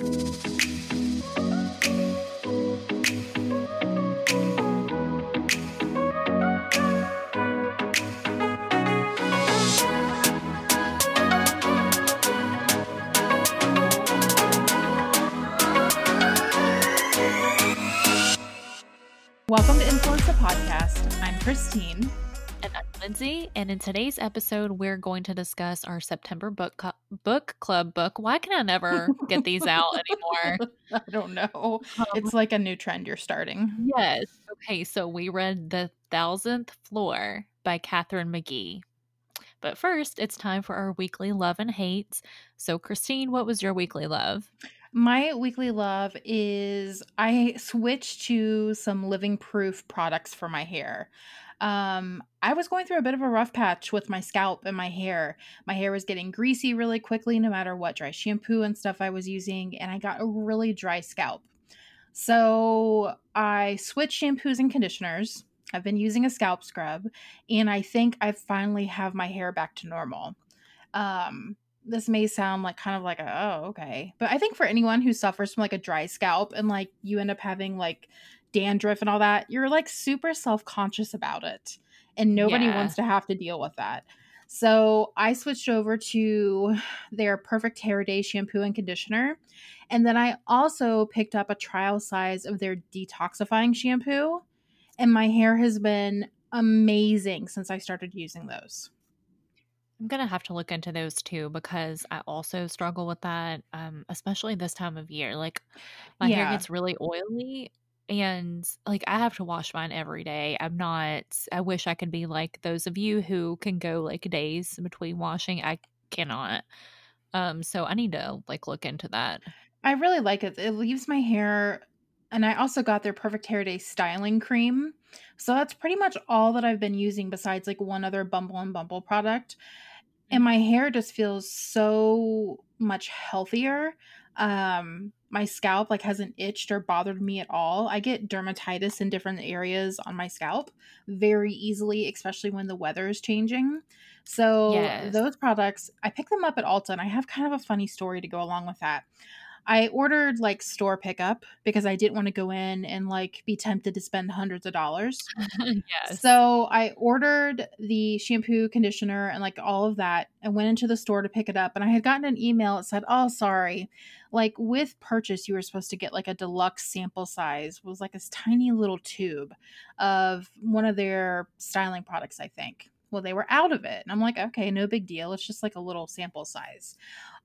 Welcome to Influence the Podcast. I'm Christine. And Lindsay. And in today's episode, we're going to discuss our September book book club book. Why can I never get these out anymore? I don't know. Um, It's like a new trend you're starting. yes. Okay, so we read The Thousandth Floor by Katharine McGee. But first, it's time for our weekly love and hate. So, Christine, what was your weekly love? My weekly love is I switched to some living proof products for my hair. Um, I was going through a bit of a rough patch with my scalp and my hair. My hair was getting greasy really quickly, no matter what dry shampoo and stuff I was using, and I got a really dry scalp. So I switched shampoos and conditioners. I've been using a scalp scrub, and I think I finally have my hair back to normal. Um, this may sound like kind of like a, oh okay but i think for anyone who suffers from like a dry scalp and like you end up having like dandruff and all that you're like super self-conscious about it and nobody Yeah. wants to have to deal with that so i switched over to their perfect hair day shampoo and conditioner and then i also picked up a trial size of their detoxifying shampoo and my hair has been amazing since i started using those I'm gonna have to look into those too because I also struggle with that, um, especially this time of year. Like my hair gets really oily and like I have to wash mine every day. I'm not I wish I could be like those of you who can go like days between washing. I cannot. Um, so I need to like look into that. I really like it. It leaves my hair, and I also got their Perfect Hair Day styling cream. So that's pretty much all that I've been using besides like one other Bumble and Bumble product. And my hair just feels so much healthier. Um, my scalp like hasn't itched or bothered me at all. I get dermatitis in different areas on my scalp very easily, especially when the weather is changing. So Yes. those products, I picked them up at Ulta, and I have kind of a funny story to go along with that. I ordered like store pickup because I didn't want to go in and like be tempted to spend hundreds of dollars. yes. So I ordered the shampoo, conditioner, and like all of that, and went into the store to pick it up. And I had gotten an email that said, "Oh, sorry, like with purchase, you were supposed to get like a deluxe sample size. It was like this tiny little tube of one of their styling products, I think." Well, they were out of it, and I'm like, "Okay, no big deal. It's just like a little sample size."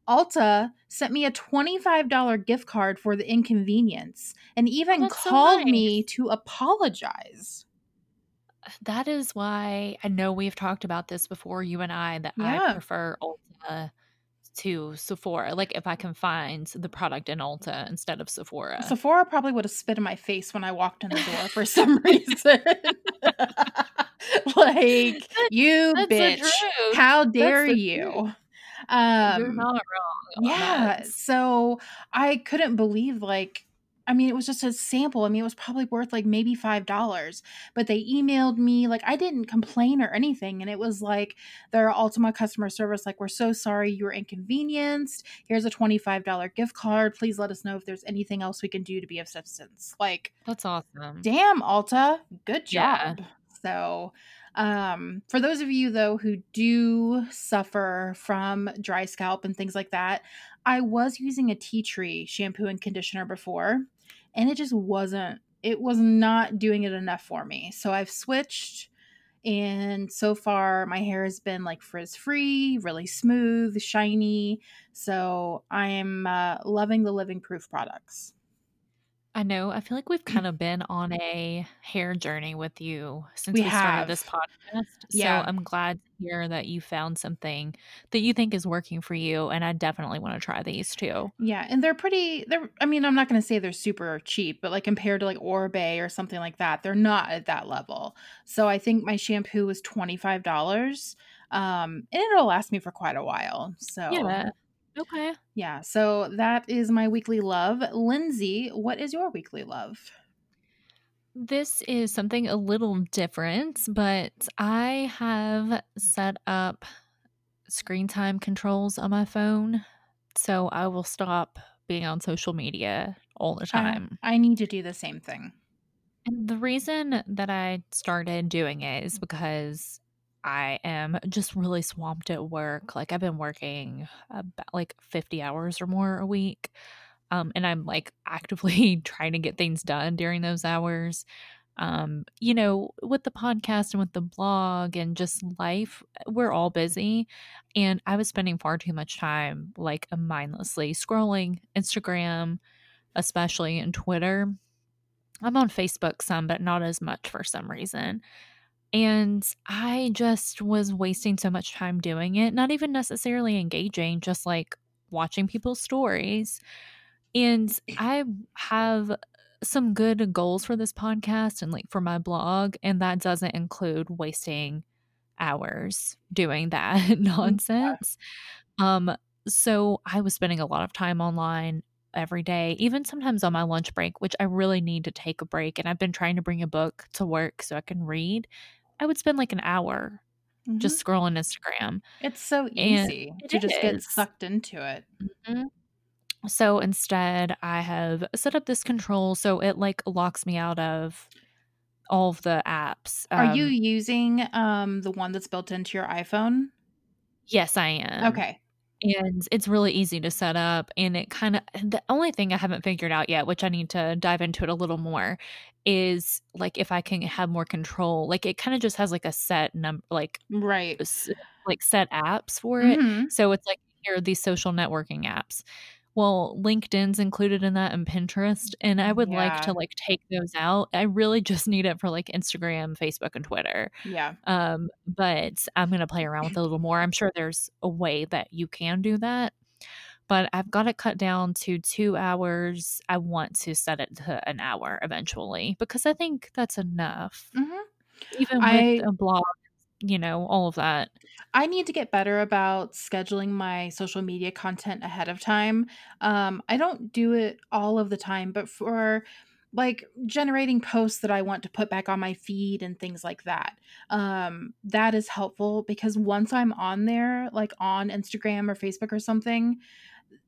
Ulta sent me a $25 gift card for the inconvenience and oh, even that's so called me to apologize. That is why I know we've talked about this before, you and I, that I prefer Ulta to Sephora. Like if I can find the product in Ulta instead of Sephora. Sephora probably would have spit in my face when I walked in the door for some reason. like, you That's bitch. How dare you? Truth. You're Um not wrong yeah, that. so I couldn't believe like I mean, it was just a sample. I mean, it was probably worth like maybe $5, but they emailed me. Like, I didn't complain or anything. And it was like their Ultima customer service, like, we're so sorry you were inconvenienced. Here's a $25 gift card. Please let us know if there's anything else we can do to be of assistance. Like, That's awesome. damn, Ulta, good Yeah. job. So, um, for those of you though who do suffer from dry scalp and things like that, I was using a tea tree shampoo and conditioner before, and it just wasn't. It was not doing it enough for me. So I've switched, and so far my hair has been like frizz free, really smooth, shiny. So I'm uh, loving the Living Proof products. I know. I feel like we've kind of been on a hair journey with you since We we started this podcast. Yeah. So I'm glad to hear that you found something that you think is working for you. And I definitely want to try these too. Yeah, and they're pretty they're I mean, I'm not going to say they're super cheap, but like compared to like Oribe or something like that, they're not at that level. So I think my shampoo was $25. Um and it'll last me for quite a while. So Yeah. Okay. yeah, so that is my weekly love. Lindsay, what is your weekly love? This is something a little different, but I have set up screen time controls on my phone. So I will stop being on social media all the I time. I need to do the same thing. And the reason that I started doing it is because I am just really swamped at work. Like I've been working about like 50 hours or more a week. Um, and I'm like actively trying to get things done during those hours. Um, you know, with the podcast and with the blog and just life, we're all busy. And I was spending far too much time like mindlessly scrolling Instagram, especially in Twitter. I'm on Facebook some, but not as much for some reason. And I just was wasting so much time doing it, not even necessarily engaging, just like watching people's stories. And I have some good goals for this podcast and like for my blog, and that doesn't include wasting hours doing that Mm, nonsense. Um, so I was spending a lot of time online every day, even sometimes on my lunch break, which I really need to take a break. And I've been trying to bring a book to work so I can read. I would spend like an hour Mhm. just scrolling Instagram. It's so easy to just get sucked into it. Mhm. So instead, I have set up this control so it like locks me out of all of the apps. Are you Um, using, um, the one that's built into your iPhone? yes, I am. Okay. And it's really easy to set up, and it kinda the only thing I haven't figured out yet, which I need to dive into it a little more, is, like, if I can have more control. Like, it kinda just has, like, a set number like, Right. like, set apps for it. Mhm. So it's like, here are these social networking apps. Well, LinkedIn's included in that and Pinterest, and I would like to, like, take those out. I really just need it for, like, Instagram, Facebook, and Twitter. Yeah. Um, but I'm gonna play around with it a little more. I'm sure there's a way that you can do that, but I've got it cut down to 2 hours. I want to set it to an hour eventually because I think that's enough. Mhm. Even with I a blog, you know, all of that. I need to get better about scheduling my social media content ahead of time. Um, I don't do it all of the time, but for like generating posts that I want to put back on my feed and things like that. Um, that is helpful because once I'm on there, like on Instagram or Facebook or something,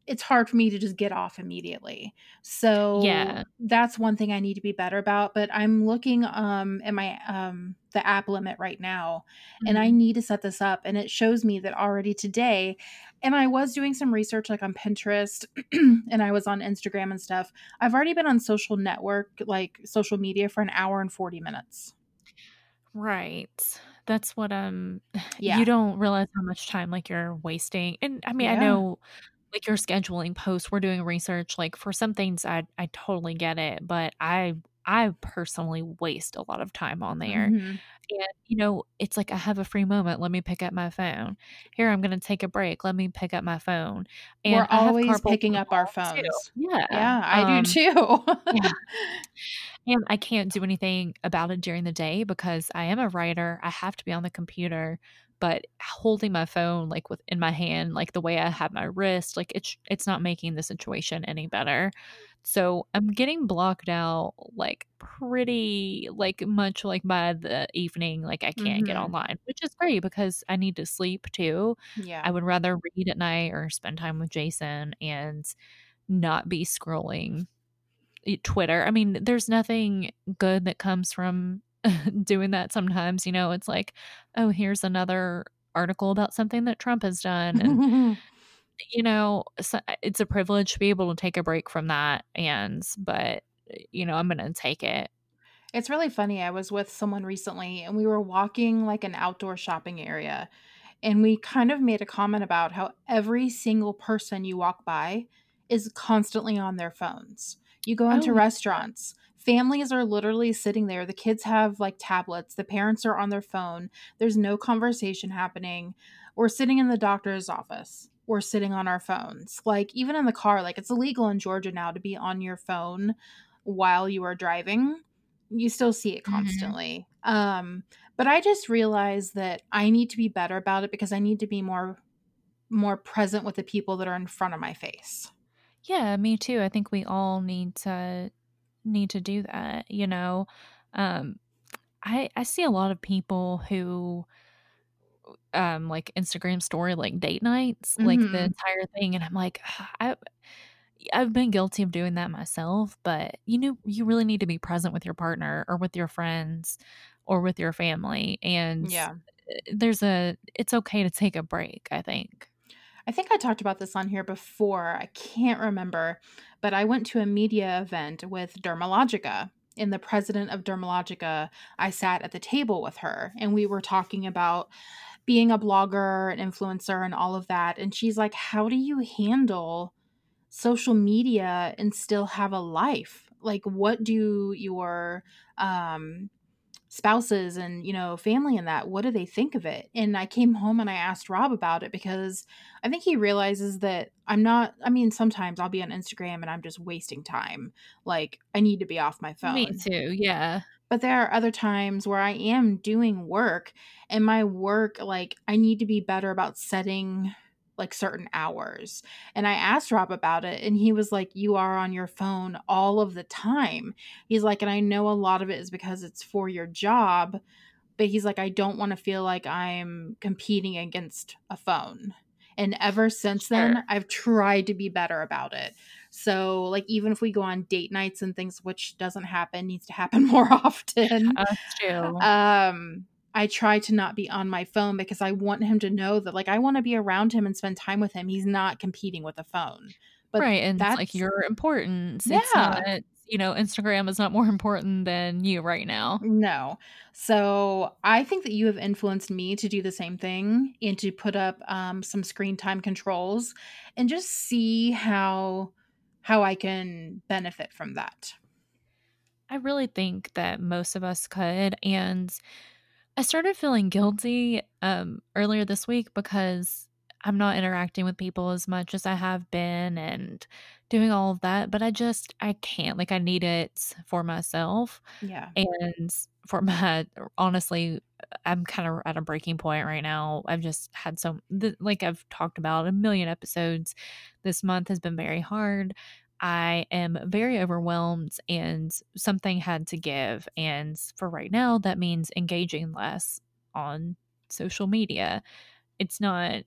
it's hard for me to just get off immediately. So Yeah. that's one thing I need to be better about. But I'm looking um at my um the app limit right now and I Mhm. need to set this up and it shows me that already today and I was doing some research like on Pinterest and I was on Instagram and stuff. I've already been on social network like social media for an hour and 40 minutes. Right. That's what, um Yeah. you don't realize how much time, like, you're wasting and, I mean, I know, like, you're scheduling posts, we're doing research, like, for some things, I I totally get it, but I I personally waste a lot of time on there, Mhm. and, you know, it's like, I have a free moment, let me pick up my phone. Here, I'm gonna take a break, let me pick up my phone, We're and have always picking up our tunnel too. phones. Yeah, Yeah, I do um too. yeah. And I can't do anything about it during the day because I am a writer, I have to be on the computer, but holding my phone, like, with in my hand, like, the way I have my wrist, like, it's it's not making the situation any better. So, I'm getting blocked out, like, pretty like, much, like, by the evening, like, I can't get Mhm. online, which is great because I need to sleep too. Yeah. I would rather read at night or spend time with Jason and not be scrolling e Twitter. I mean, there's nothing good that comes from doing that sometimes, you know, it's like, "Oh, here's another article about something that Trump has done," and, you know, so uh, it's a privilege to be able to take a break from that, and but, eh, you know, I'm gonna take it. It's really funny, I was with someone recently, and we were walking, like, an outdoor shopping area, and we kind of made a comment about how every single person you walk by is constantly on their phones. You go into Oh, restaurants, families are literally sitting there, the kids have, like, tablets, the parents are on their phone, there's no conversation happening. We're sitting in the doctor's office, we're sitting on our phones. Like, even in the car, like, it's illegal in Georgia now to be on your phone while you are driving. You still see it Mhm. constantly. Um, but I just realized that I need to be better about it because I need to be more more present with the people that are in front of my face. Yeah, me too, I think we all need to need to do that, you know? Um, I I see a lot of people who um, like, Instagram story, like, date nights, like, the Mhm. entire thing, and I'm like, I I've been guilty of doing that myself, but you know, you really need to be present with your partner or with your friends or with your family. And Yeah. eh, there's a, it's okay to take a break, I think. I think I talked about this on here before. I can't remember, but I went to a media event with Dermalogica. And the president of Dermalogica, I sat at the table with her and we were talking about being a blogger, an influencer, and all of that. And she's like, How do you handle social media and still have a life? Like, what do your um, spouses and you know family and that what do they think of it and i came home and i asked rob about it because i think he realizes that i'm not i mean sometimes i'll be on instagram and i'm just wasting time like i need to be off my phone. Me too. Yeah. but there are other times where i am doing work and my work like i need to be better about setting like certain hours. And I asked Rob about it, and he was like, You are on your phone all of the time. He's like, And I know a lot of it is because it's for your job, but he's like, I don't want to feel like I'm competing against a phone. And ever since Sure. then, I've tried to be better about it. So, like, even if we go on date nights and things, which doesn't happen, needs to happen more often. Um, I try to not be on my phone because I want him to know that like I want to be around him and spend time with him. He's not competing with a phone. But right. And it's like that's your importance. It's yeah. not, you know, Instagram is not more important than you right now. No. So I think that you have influenced me to do the same thing and to put up um, some screen time controls and just see how how I can benefit from that. I really think that most of us could. And I started feeling guilty um, earlier this week because I'm not interacting with people as much as I have been and doing all of that. But I just, I can't. Like, I need it for myself. Yeah. And for my, honestly, I'm kind of at a breaking point right now. I've just had so, the, like I've talked about a million episodes. This month has been very hard. I am very overwhelmed and something had to give. And for right now, that means engaging less on social media. It's not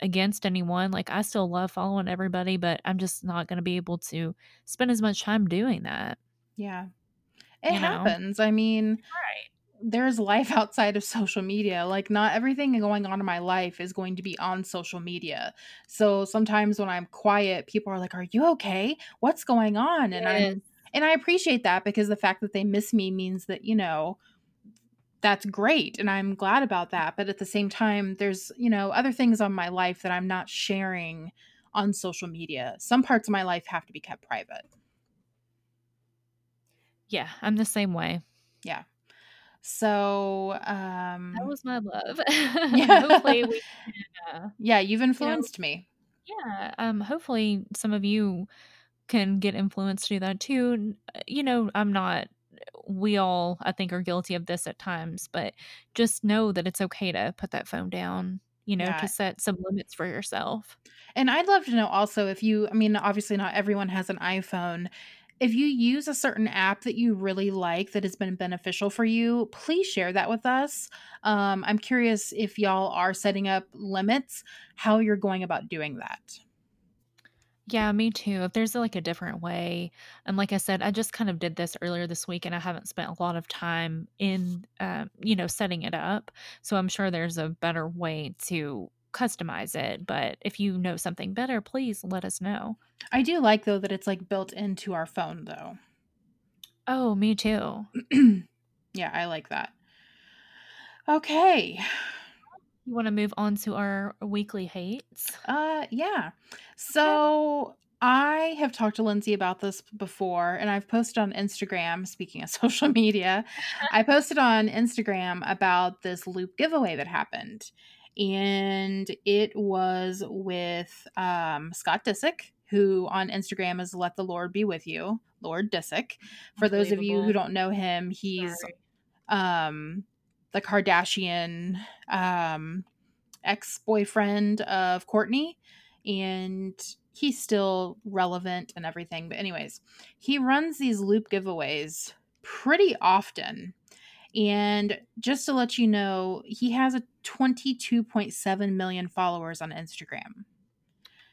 against anyone. Like, I still love following everybody, but I'm just not going to be able to spend as much time doing that. Yeah. It You know? happens. I mean, Right. There's life outside of social media. Like, not everything going on in my life is going to be on social media. So sometimes when I'm quiet, people are like, Are you okay? What's going on? And Yes. I'm, and I appreciate that because the fact that they miss me means that, you know, that's great. And I'm glad about that. But at the same time, there's, you know, other things on my life that I'm not sharing on social media. Some parts of my life have to be kept private. Yeah, I'm the same way. Yeah. So, um That was my love. yeah. Hopefully we can, uh, yeah, you've you know influenced me. yeah, um, hopefully some of you can get influenced to do that too. Uh, You know, I'm not we all I think are guilty of this at times, but just know that it's okay to put that phone down, you know, to set some limits for yourself. And I'd love to know also if you, I mean, obviously not everyone has an iPhone. If you use a certain app that you really like that has been beneficial for you, please share that with us. Um, I'm curious if y'all are setting up limits, how you're going about doing that. Yeah, me too. If there's like a different way, and like I said, I just kind of did this earlier this week, and I haven't spent a lot of time in, um, you know, setting it up. So I'm sure there's a better way to customize it. But if you know something better, please let us know. I do like though that it's like built into our phone though. Oh, me too. yeah, I like that. Okay. You want to move on to our weekly hates? Uh yeah. Okay. So I have talked to Lindsay about this before and I've posted on Instagram, speaking of social media, I posted on Instagram about this loop giveaway that happened. And it was with um, Scott Disick, who on Instagram is Let the Lord Be With You, Lord Disick. For those of you who don't know him, he's Sorry. um, the Kardashian um, ex boyfriend of Kourtney, and he's still relevant and everything. But, anyways, he runs these loop giveaways pretty often. And just to let you know, he has a 22.7 million followers on Instagram.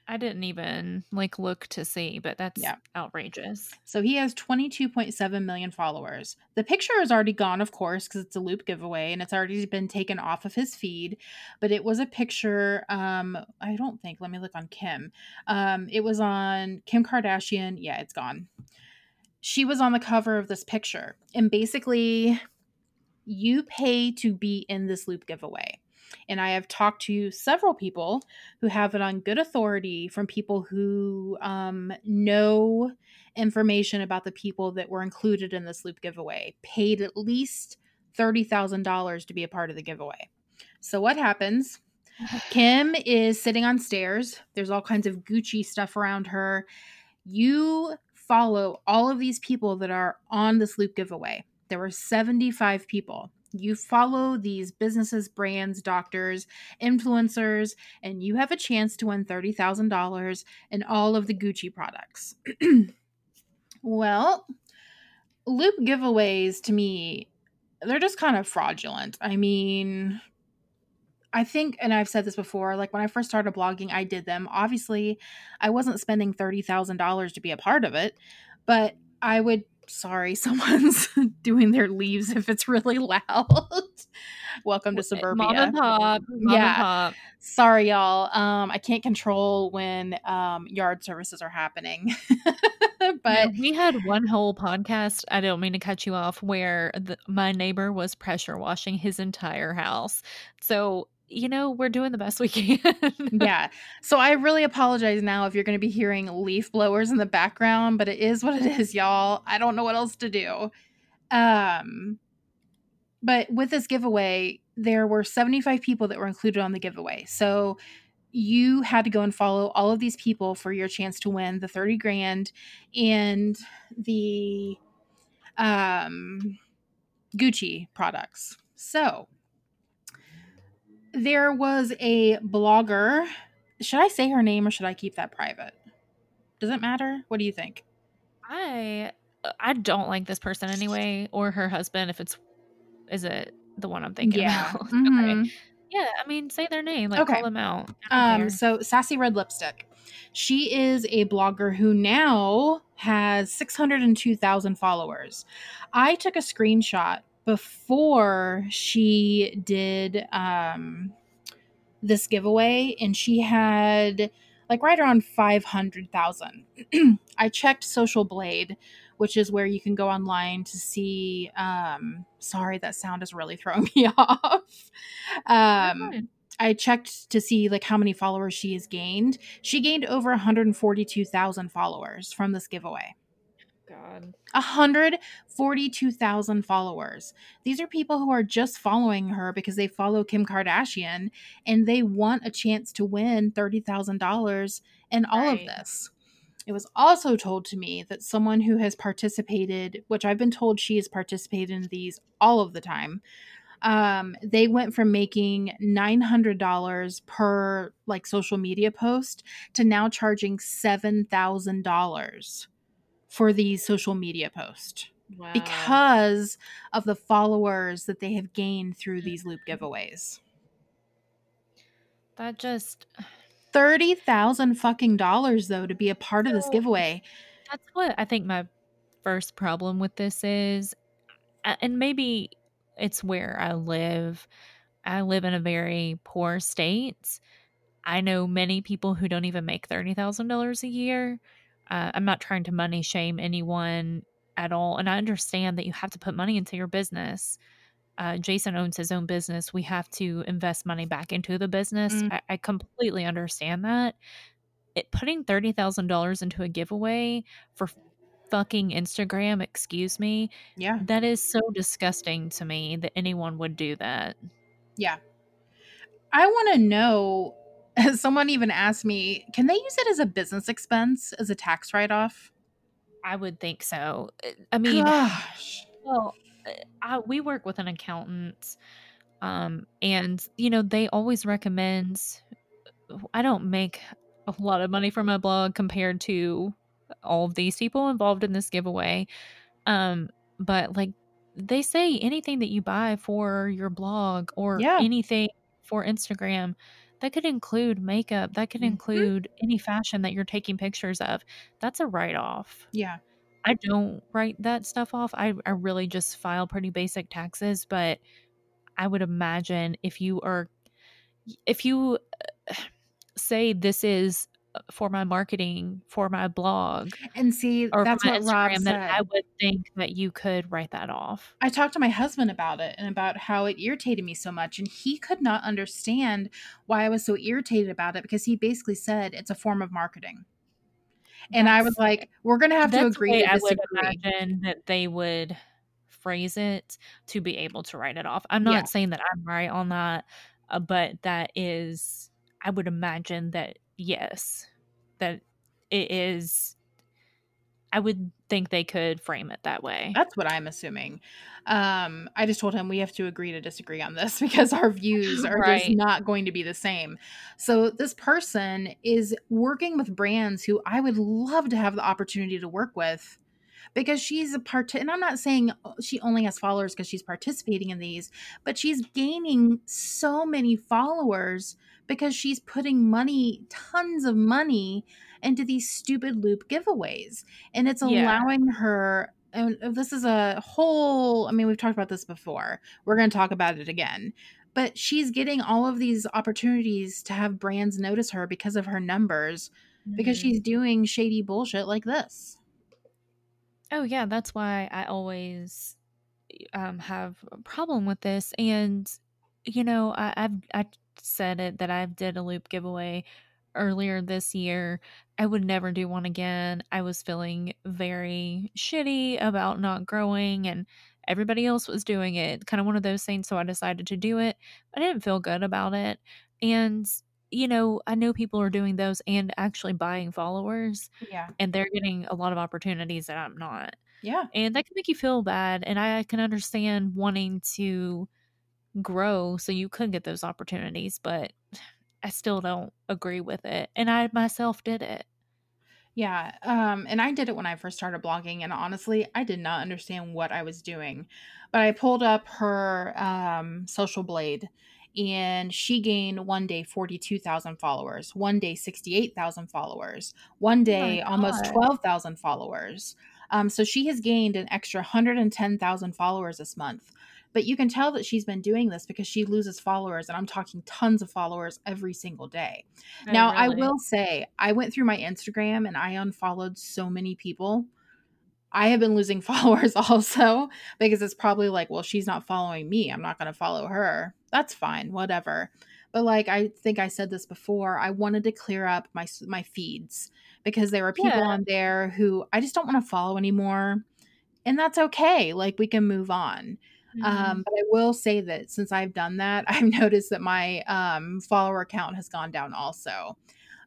I didn't even like look to see, but that's Yeah. outrageous. So he has 22.7 million followers. The picture is already gone, of course, because it's a loop giveaway and it's already been taken off of his feed. But it was a picture. Um, I don't think. Let me look on Kim. Um, it was on Kim Kardashian. Yeah, it's gone. She was on the cover of this picture, and basically, you pay to be in this loop giveaway. And I have talked to several people who have it on good authority from people who um, know information about the people that were included in this loop giveaway, paid at least $30,000 to be a part of the giveaway. So, what happens? Kim is sitting on stairs. There's all kinds of Gucci stuff around her. You follow all of these people that are on this loop giveaway. There were 75 people. You follow these businesses, brands, doctors, influencers, and you have a chance to win $30,000 in all of the Gucci products. well, loop giveaways to me, they're just kind of fraudulent. I mean, I think, and I've said this before, like when I first started blogging, I did them. Obviously, I wasn't spending $30,000 to be a part of it, but I would sorry, someone's doing their leaves if it's really loud. Welcome to suburbia. Mom and pop. Mom yeah. and pop. Sorry, y'all. Um, I can't control when um, yard services are happening. but Yeah, we had one whole podcast. I don't mean to cut you off. Where the, my neighbor was pressure washing his entire house. So you know we're doing the best we can. yeah. So I really apologize now if you're going to be hearing leaf blowers in the background, but it is what it is, y'all. I don't know what else to do. Um but with this giveaway, there were 75 people that were included on the giveaway. So you had to go and follow all of these people for your chance to win the 30 grand and the um Gucci products. So there was a blogger. Should I say her name or should I keep that private? Does it matter? What do you think? I I don't like this person anyway, or her husband. If it's is it the one I'm thinking Yeah. about? Mhm. okay. Yeah, I mean, say their name. Like, Okay. call them out. Um, care. so Sassy Red Lipstick. She is a blogger who now has 602,000 followers. I took a screenshot before she did um, this giveaway, and she had like right around 500,000. I checked Social Blade, which is where you can go online to see. Um, sorry, that sound is really throwing me off. Um. I checked to see like how many followers she has gained. She gained over 142,000 followers from this giveaway. God. 142,000 followers. These are people who are just following her because they follow Kim Kardashian and they want a chance to win $30,000 in all of this. It was also told to me that someone who has participated, which I've been told she has participated in these all of the time, um, they went from making $900 per like social media post to now charging $7,000 for these social media posts Wow. because of the followers that they have gained through these loop mm-hmm. giveaways. that just Thirty thousand fucking dollars though to be a part of this giveaway. that's what I think my first problem with this is, and maybe it's where I live. I live in a very poor state. I know many people who don't even make thirty thousand dollars a year. Uh, I'm not trying to money shame anyone at all, and I understand that you have to put money into your business. Uh, Jason owns his own business. We have to invest money back into the business. Mm. I, I completely understand that. It putting thirty thousand dollars into a giveaway for fucking Instagram, excuse me, Yeah. that is so disgusting to me that anyone would do that. Yeah. I want to know someone even asked me, can they use it as a business expense as a tax write off? I would think so. Uh, I mean, Gosh. well, uh, I, we work with an accountant, um, and you know they always recommend. I don't make a lot of money from my blog compared to all of these people involved in this giveaway, um, but like they say, anything that you buy for your blog or Yeah. anything for Instagram, that could include makeup, that could Mhm. include any fashion that you're taking pictures of. That's a write-off. Yeah. I don't write that stuff off. I I really just file pretty basic taxes, but I would imagine if you are if you say this is uh, for my marketing, for my blog, And see, or that's what Rob Instagram, then I would think that you could write that off. I talked to my husband about it and about how it irritated me so much, and he could not understand why I was so irritated about it because he basically said it's a form of marketing. And I was like, "We're gonna have to agree to I would imagine that they would phrase it to be able to write it off. I'm Yeah, not saying that I'm right on that, uh, but that is I would imagine that yes, that it is I would think they could frame it that way. that's what I'm assuming. Um, I just told him we have to agree to disagree on this because our views are just not going to be the same. So this person is working with brands who I would love to have the opportunity to work with because she's a part and I'm not saying uh, she only has followers because she's participating in these, but she's gaining so many followers because she's putting money, tons of money into these stupid loop giveaways. And it's Yeah. allowing her and this is a whole I mean, we've talked about this before. We're going to talk about it again. But she's getting all of these opportunities to have brands notice her because of her numbers because Mhm. she's doing shady bullshit like this. Oh, yeah, that's why I always, um, have a problem with this, and, you know, I I've I said it that I did a loop giveaway earlier this year. I would never do one again. I was feeling very shitty about not growing, and everybody else was doing it, kinda one of those things, so I decided to do it. I didn't feel good about it, and, you know, I know people are doing those and actually buying followers, Yeah. and they're getting a lot of opportunities that I'm not. Yeah. And that can make you feel bad, and I can understand wanting to grow so you could get those opportunities, but I still don't agree with it, and I myself did it. Yeah, um, and I did it when I first started blogging, and honestly, I did not understand what I was doing. But I pulled up her um, social blade, and she gained one day 42,000 followers, one day 68,000 followers, one my day almost god. 12,000 followers. Um, so she has gained an extra 110,000 followers this month. But you can tell that she's been doing this because she loses followers, and I'm talking tons of followers every single day. Oh, Now, I will say, I went through my Instagram and I unfollowed so many people. I have been losing followers also because it's probably like, well, she's not following me. I'm not going to follow her. That's fine, whatever. But like I think I said this before, I wanted to clear up my my feeds because there were people Yeah. on there who I just don't want to follow anymore, and that's okay. Like we can move on. Mhm. Um, but I will say that since I've done that, I've noticed that my um, follower count has gone down also.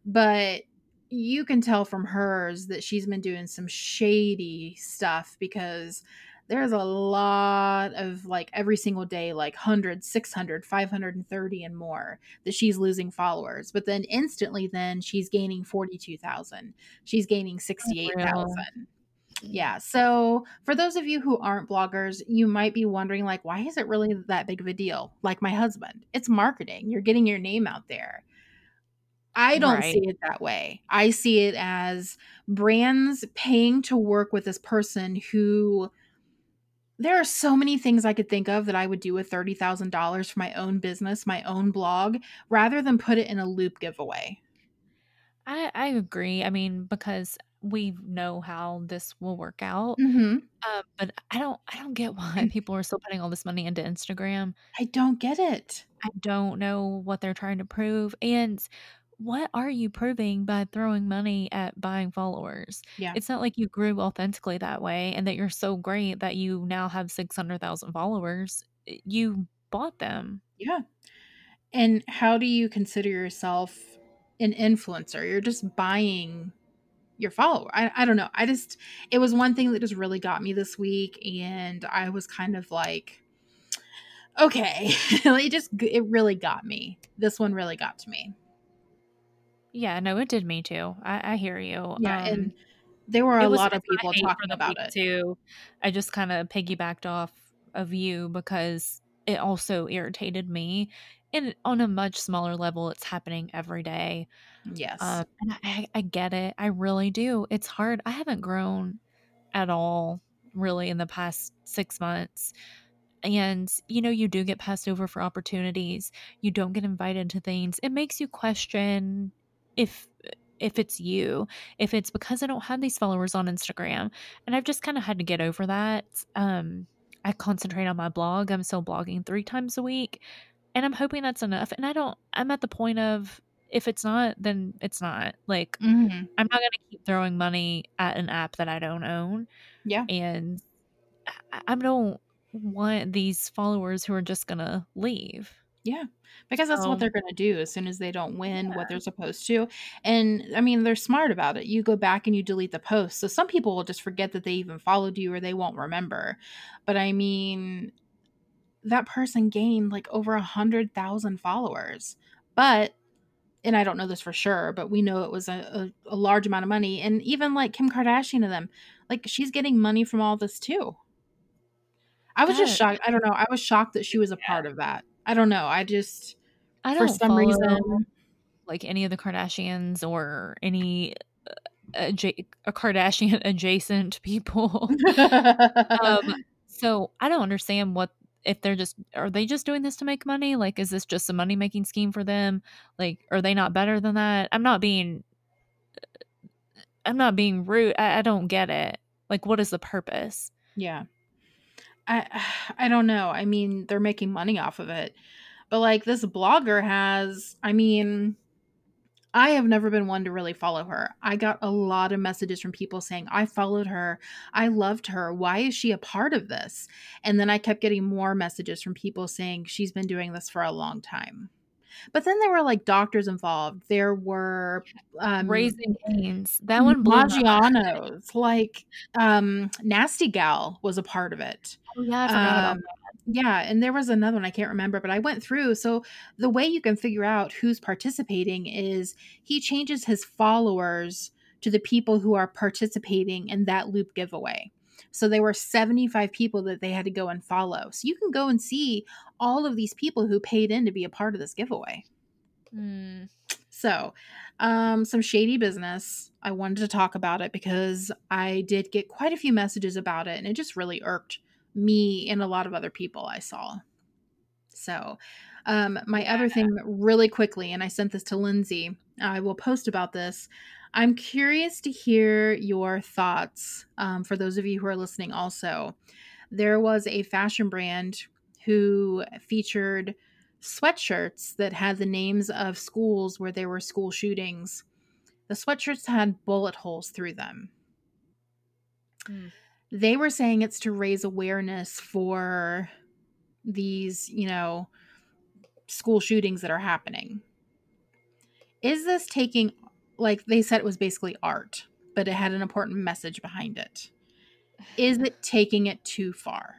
But you can tell from hers that she's been doing some shady stuff because there's a lot of like every single day like 100 600 530 and more that she's losing followers but then instantly then she's gaining 42000 she's gaining 68000 yeah. So for those of you who aren't bloggers, you might be wondering, like, why is it really that big of a deal? Like my husband, it's marketing. You're getting your name out there. I don't Right. see it that way. I see it as brands paying to work with this person who there are so many things I could think of that I would do with $30,000 for my own business, my own blog, rather than put it in a loop giveaway. I I agree. I mean, because we know how this will work out. Mhm. Um, but I don't I don't get why people are still putting all this money into Instagram. I don't get it. I don't know what they're trying to prove, and what are you proving by throwing money at buying followers? Yeah. It's not like you grew authentically that way and that you're so great that you now have 600,000 followers. Eh, you bought them. Yeah. And how do you consider yourself an influencer? You're just buying your follower. I, I don't know. I just, it was one thing that just really got me this week. And I was kind of like, okay, it just, it really got me. This one really got to me. Yeah, no, it did me too. I I hear you. Yeah. Um, And there were a lot of people talking about it. too. I just kinda piggybacked off of you because it also irritated me. And on a much smaller level, it's happening every day. Yes. Um, and I, I get it. I really do. It's hard. I haven't grown at all really in the past six months. And, you know, you do get passed over for opportunities. You don't get invited to things. It makes you question if if it's you, if it's because I don't have these followers on Instagram. And I've just kind of had to get over that. Um, I concentrate on my blog. I'm still blogging three times a week. And I'm hoping that's enough. And I don't, I'm at the point of if it's not, then it's not. Like, Mhm. I'm not going to keep throwing money at an app that I don't own. Yeah. And I, I don't want these followers who are just going to leave. Yeah, because that's what So, they're gonna do as soon as they don't win what they're supposed to, and, I mean, they're smart about it. You go back and you delete the post, so some people will just forget that they even followed you or they won't remember. But, I mean, that person gained, like, over a 100,000 followers. But and I don't know this for sure, but we know it was a a a large amount of money, and even, like, Kim Kardashian and them, like, she's getting money from all this too. I was just that, shocked. I don't know. I was shocked that she was a yeah. part of that. I don't know. I just I for some reason like any of the Kardashians or any uh, a Kardashian adjacent people. um, so I don't understand what if they're just are they just doing this to make money? Like, is this just a money making scheme for them? Like, are they not better than that? I'm not being I'm not being rude. I, I don't get it. Like, what is the purpose? Yeah. I I don't know. I mean, they're making money off of it. But, like, this blogger has I mean, I have never been one to really follow her. I got a lot of messages from people saying, "I followed her. I loved her. Why is she a part of this?" And then I kept getting more messages from people saying, "She's been doing this for a long time." But then there were, like, doctors involved. There were, um Raising Cane's. That one blew Maggiano's, like, um, Nasty Gal was a part of it. Oh, yeah, I forgot about Um, yeah, and there was another one, I can't remember, but I went through so the way you can figure out who's participating is he changes his followers to the people who are participating in that loop giveaway. So there were 75 people that they had to go and follow. So you can go and see all of these people who paid in to be a part of this giveaway. Mm, So, um, some shady business. I wanted to talk about it because I did get quite a few messages about it, and it just really irked me and a lot of other people I saw. So, um, my other thing, really quickly, and I sent this to Lindsay. I will post about this. I'm curious to hear your thoughts um, for those of you who are listening. Also, there was a fashion brand who featured sweatshirts that had the names of schools where there were school shootings. The sweatshirts had bullet holes through them. Mm. They were saying it's to raise awareness for these, you know, school shootings that are happening. Is this taking, like they said, it was basically art, but it had an important message behind it. Is it taking it too far?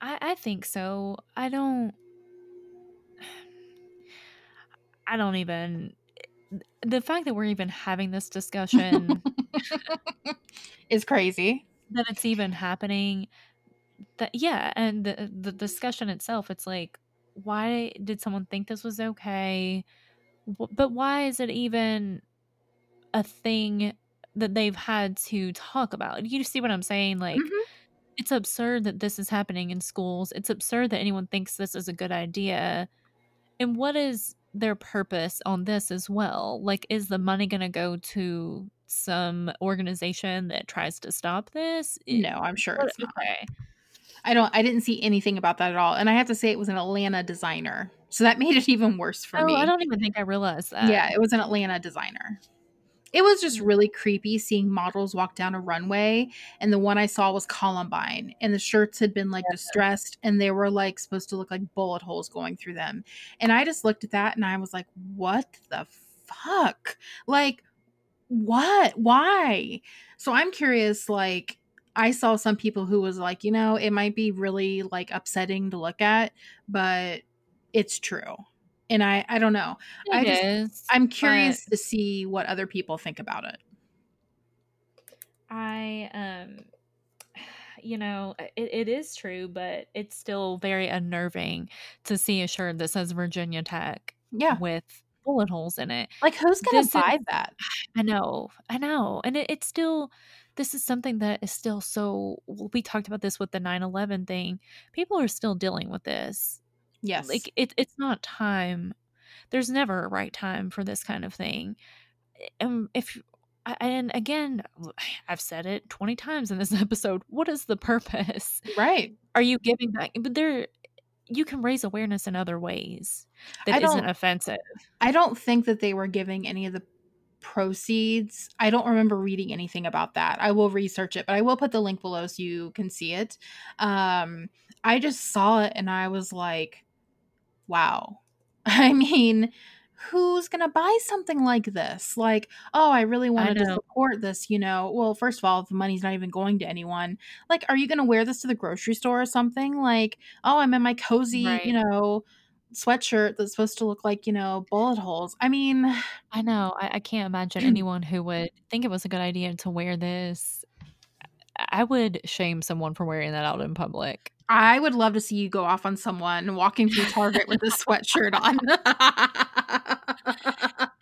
I, I think so. I don't. I don't even. The fact that we're even having this discussion, Is crazy. that it's even happening, that yeah, and the the discussion itself, it's like, why did someone think this was okay? But why is it even a thing that they've had to talk about? You see what I'm saying? Like, Mhm. it's absurd that this is happening in schools. It's absurd that anyone thinks this is a good idea. And what is their purpose on this as well? Like, is the money going to go to some organization that tries to stop this? No, I'm sure it's not. I don't I didn't see anything about that at all. And I have to say it was an Atlanta designer. So that made it even worse for Oh, me. I don't even think I realized that. yeah, it was an Atlanta designer. It was just really creepy seeing models walk down a runway. And the one I saw was Columbine. And the shirts had been like distressed and they were like supposed to look like bullet holes going through them. And I just looked at that and I was like, what the fuck? Like, what? Why? So I'm curious, like, I saw some people who was like, you know, it might be really like upsetting to look at, but it's true. And I I don't know. I just is, I'm curious to see what other people think about it. I um you know, it, it is true, but it's still very unnerving to see a shirt that says Virginia Tech Yeah. with bullet holes in it. Like, who's gonna This is buy that? I know, I know, and it, it's still this is something that is still so we talked about this with the 9/11 thing. People are still dealing with this. Yes. Like it, it's not time. There's never a right time for this kind of thing. And um, if and again, I've said it 20 times in this episode. What is the purpose? Right. Are you giving back? But there, you can raise awareness in other ways that isn't offensive. I don't think that they were giving any of the proceeds. I don't remember reading anything about that. I will research it, but I will put the link below so you can see it. Um, I just saw it and I was like, wow. I mean, who's going to buy something like this? Like, oh, I really I wanted to support this, you know. Well, first of all, the money's not even going to anyone. Like, are you going to wear this to the grocery store or something? Like, oh, I'm in my cozy, you know, sweatshirt that's supposed to look like, you know, bullet holes. I mean, I know. I, I can't imagine anyone who would think it was a good idea to wear this. I would shame someone for wearing that out in public. I would love to see you go off on someone walking through Target with a sweatshirt on.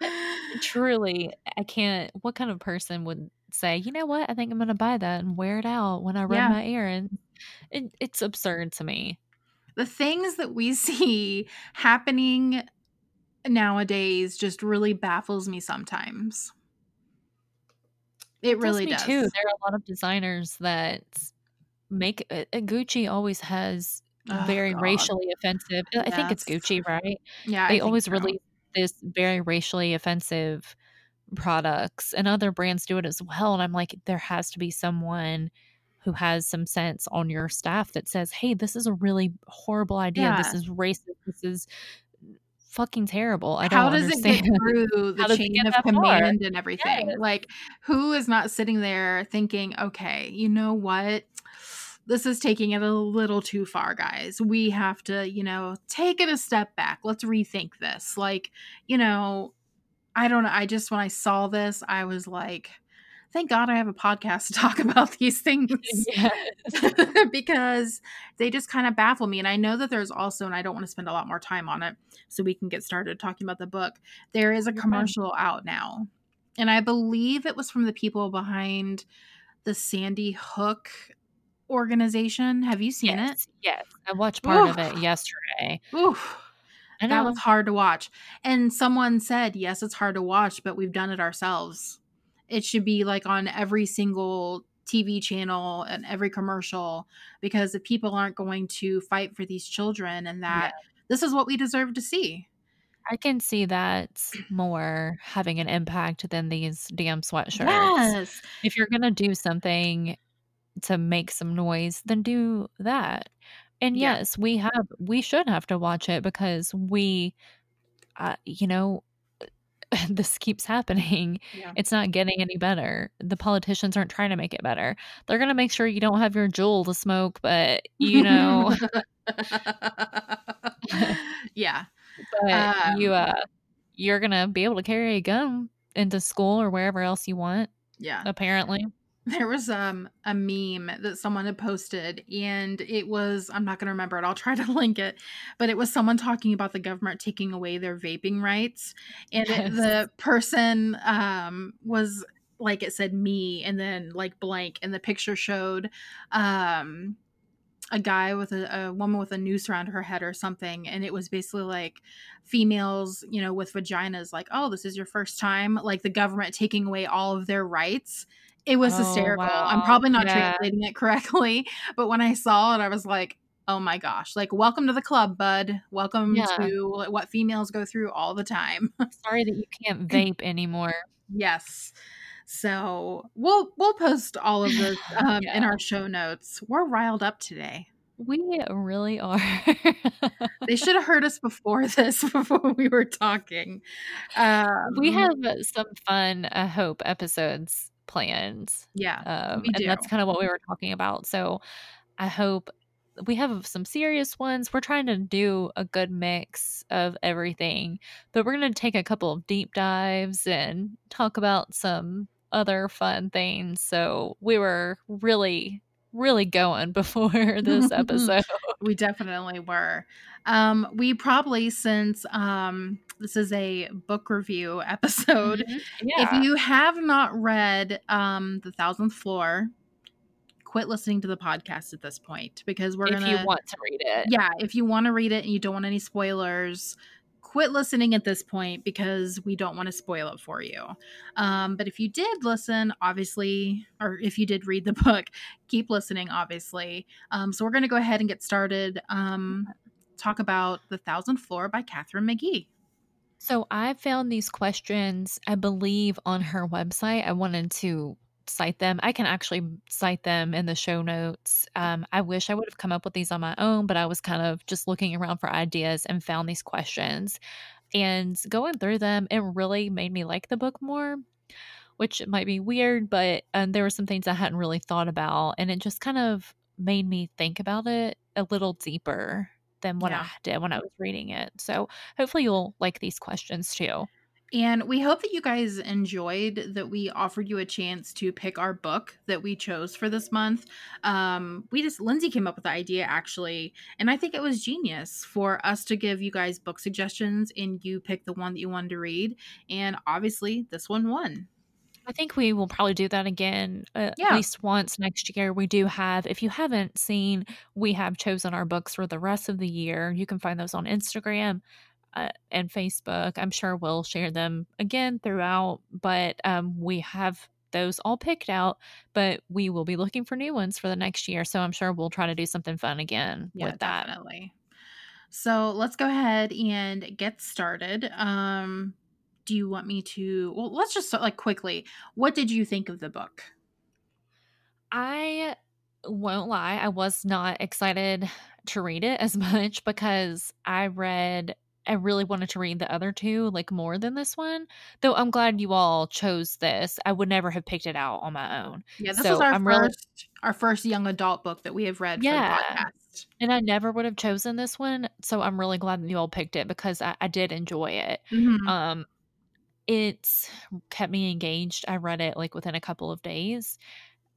Truly, I can't. What kind of person would say, you know what? I think I'm going to buy that and wear it out when I run Yeah. my errands? It, it's absurd to me. The things that we see happening nowadays just really baffles me sometimes. It It does really me does. too. There are a lot of designers that make uh, uh, Gucci always has Oh, very God. racially offensive. I think it's Gucci, right? Yeah, They always so. release this very racially offensive products, and other brands do it as well. And I'm like, there has to be someone who has some sense on your staff that says, "Hey, this is a really horrible idea. This is racist. This is fucking terrible. I don't How does it get through the How chain of that far? command and everything? Yes. Like, who is not sitting there thinking, okay, you know what? This is taking it a little too far, guys. We have to, you know, take it a step back. Let's rethink this. Like, you know, I don't know. I just, when I saw this, I was like, thank God I have a podcast to talk about these things Yes. because they just kind of baffle me. And I know that there's also, and I don't want to spend a lot more time on it so we can get started talking about the book. There is a commercial out now. And I believe it was from the people behind the Sandy Hook organization. Have you seen Yes. Yes. I watched part of it yesterday. it? Oof. That was hard to watch. And someone said, yes, it's hard to watch, but we've done it ourselves. It should be like on every single TV channel and every commercial because the people aren't going to fight for these children and Yeah. that this is what we deserve to see. I can see that more having an impact than these damn sweatshirts. Yes. If you're gonna do something to make some noise, then do that. And Yeah. yes, we have we should have to watch it because we uh, you know this keeps happening. Yeah. It's not getting any better. The politicians aren't trying to make it better. They're going to make sure you don't have your Juul to smoke, but you know, yeah. but you Um, uh you're going to be able to carry a gun into school or wherever else you want yeah. apparently. There was um a meme that someone had posted and it was I'm not going to remember it. I'll try to link it. But it was someone talking about the government taking away their vaping rights and it, the person um was like it said me and then like blank and the picture showed um a guy with a, a woman with a noose around her head or something and it was basically like females you know with vaginas like oh this is your first time like the government taking away all of their rights it was Oh, hysterical. I'm probably not Yeah. translating it correctly but when i saw it i was like oh my gosh like welcome to the club bud. Welcome Yeah. to what females go through all the time. Sorry that you can't vape anymore. yes. So we'll we'll post all of this um, in our show notes. We're riled up today. We really are. they should have heard us before this before we were talking. Um we have some fun uh, hope episodes planned yeah um, and that's kind of what we were talking about so i hope we have some serious ones we're trying to do a good mix of everything but we're going to take a couple of deep dives and talk about some other fun things so we were really really going before this episode. we definitely were. Um, we probably since um, this is a book review episode. Mhm. Yeah. If you have not read um, The Thousandth Floor, quit listening to the podcast at this point because we're if gonna. you want to read it. yeah, if you want to read it and you don't want any spoilers, quit listening at this point because we don't want to spoil it for you. Um, but if you did listen, obviously, or if you did read the book, keep listening, obviously. Um, so we're going to go ahead and get started. Um, talk about The Thousand Floor by Katharine McGee. So I found these questions, I believe, on her website. I wanted to cite them. I can actually cite them in the show notes. Um, I wish I would have come up with these on my own, but I was kind of just looking around for ideas and found these questions. And going through them, it really made me like the book more, which might be weird, but um, there were some things I hadn't really thought about. And it just kind of made me think about it a little deeper than what Yeah. I did when I was reading it. So hopefully you'll like these questions too. And we hope that you guys enjoyed that we offered you a chance to pick our book that we chose for this month. Um, we just, Lindsay came up with the idea actually, and I think it was genius for us to give you guys book suggestions and you pick the one that you wanted to read. And obviously, this one won. I think we will probably do that again uh, Yeah. at least once next year. We do have, if you haven't seen, we have chosen our books for the rest of the year. You can find those on Instagram uh, and Facebook. I'm sure we'll share them again throughout, but um, we have those all picked out, but we will be looking for new ones for the next year. So I'm sure we'll try to do something fun again Yeah, with that. definitely. So let's go ahead and get started. Um, do you want me to? Well, let's just like quickly. What did you think of the book? I won't lie, I was not excited to read it as much because I read I really wanted to read the other two like more than this one. Though I'm glad you all chose this. I would never have picked it out on my own. Yeah, this So is our I'm first really our first young adult book that we have read Yeah. for the podcast. and I never would have chosen this one. So I'm really glad that you all picked it because I, I did enjoy it. Mhm. Um it's kept me engaged. I read it like within a couple of days.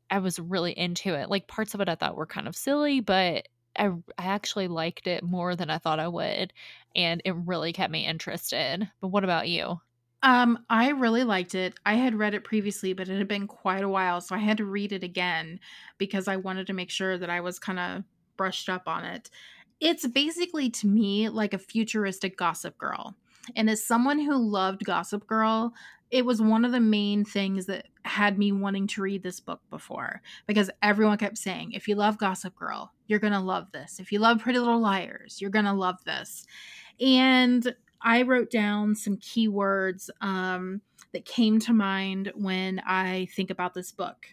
I was really into it. Like parts of it I thought were kind of silly, but I I actually liked it more than I thought I would, and it really kept me interested. But what about you? Um, I really liked it. I had read it previously, but it had been quite a while, so I had to read it again because I wanted to make sure that I was kind of brushed up on it. It's basically to me like a futuristic Gossip Girl. And as someone who loved Gossip Girl, it was one of the main things that had me wanting to read this book before because everyone kept saying, if you love Gossip Girl, you're going to love this. If you love Pretty Little Liars, you're going to love this. And I wrote down some keywords um, that came to mind when I think about this book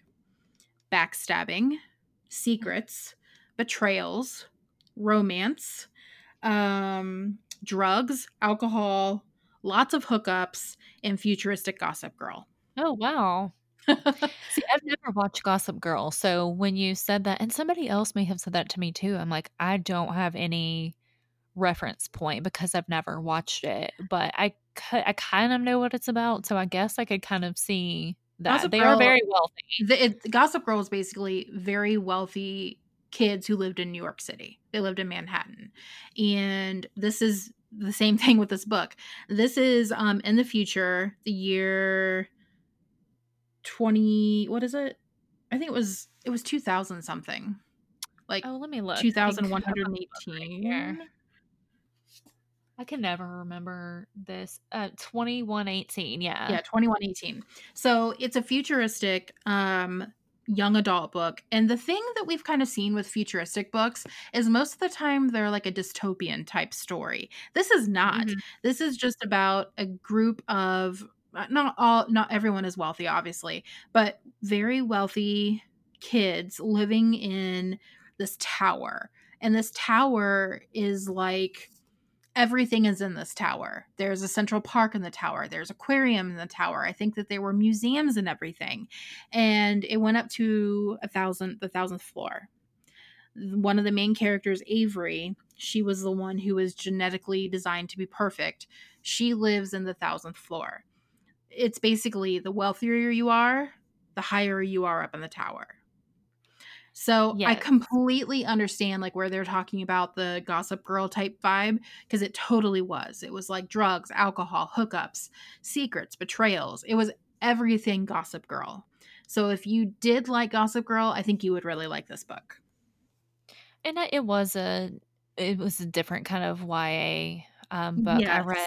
backstabbing, secrets, betrayals, romance, um, drugs, alcohol, lots of hookups, and futuristic gossip girl. Oh wow. See, I've never watched Gossip Girl, so when you said that, and somebody else may have said that to me too, I'm like, I don't have any reference point because I've never watched it, but I I kind of know what it's about, so I guess I could kind of see that Gossip they are very wealthy. The, it, gossip girl is basically very wealthy kids who lived in New York City. They lived in Manhattan. And this is the same thing with this book. This is um in the future, the year 20 what is it? I think it was it was 2000 something. Like Oh, let me look. I 2118. here. I can never remember this. Uh, twenty one eighteen. Yeah. yeah 2118 so it's a futuristic um young adult book and the thing that we've kind of seen with futuristic books is most of the time they're like a dystopian type story this is not Mhm. this is just about a group of uh, not all not everyone is wealthy obviously but very wealthy kids living in this tower and this tower is like everything is in this tower. There's a central park in the tower. There's aquarium in the tower. I think that there were museums and everything, and it went up to a thousand, the thousandth floor. One of the main characters, Avery, she was the one who was genetically designed to be perfect. She lives in the thousandth floor. It's basically the wealthier you are, the higher you are up in the tower. So I completely understand like where they're talking about the gossip girl type vibe because it totally was. It was like drugs, alcohol, hookups, secrets, betrayals. It was everything gossip girl. So if you did like gossip girl, I think you would really like this book. And it was a it was a different kind of YA, um, book. I read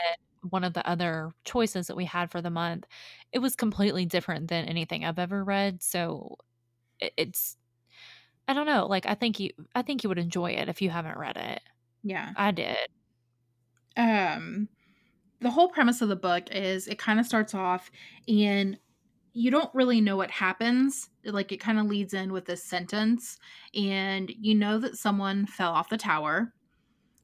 one of the other choices that we had for the month. It was completely different than anything I've ever read, so it it's I don't know, like, I think you I think you would enjoy it if you haven't read it. Yeah. I did. Um the whole premise of the book is it kind of starts off and you don't really know what happens. Like it kind of leads in with this sentence and you know that someone fell off the tower.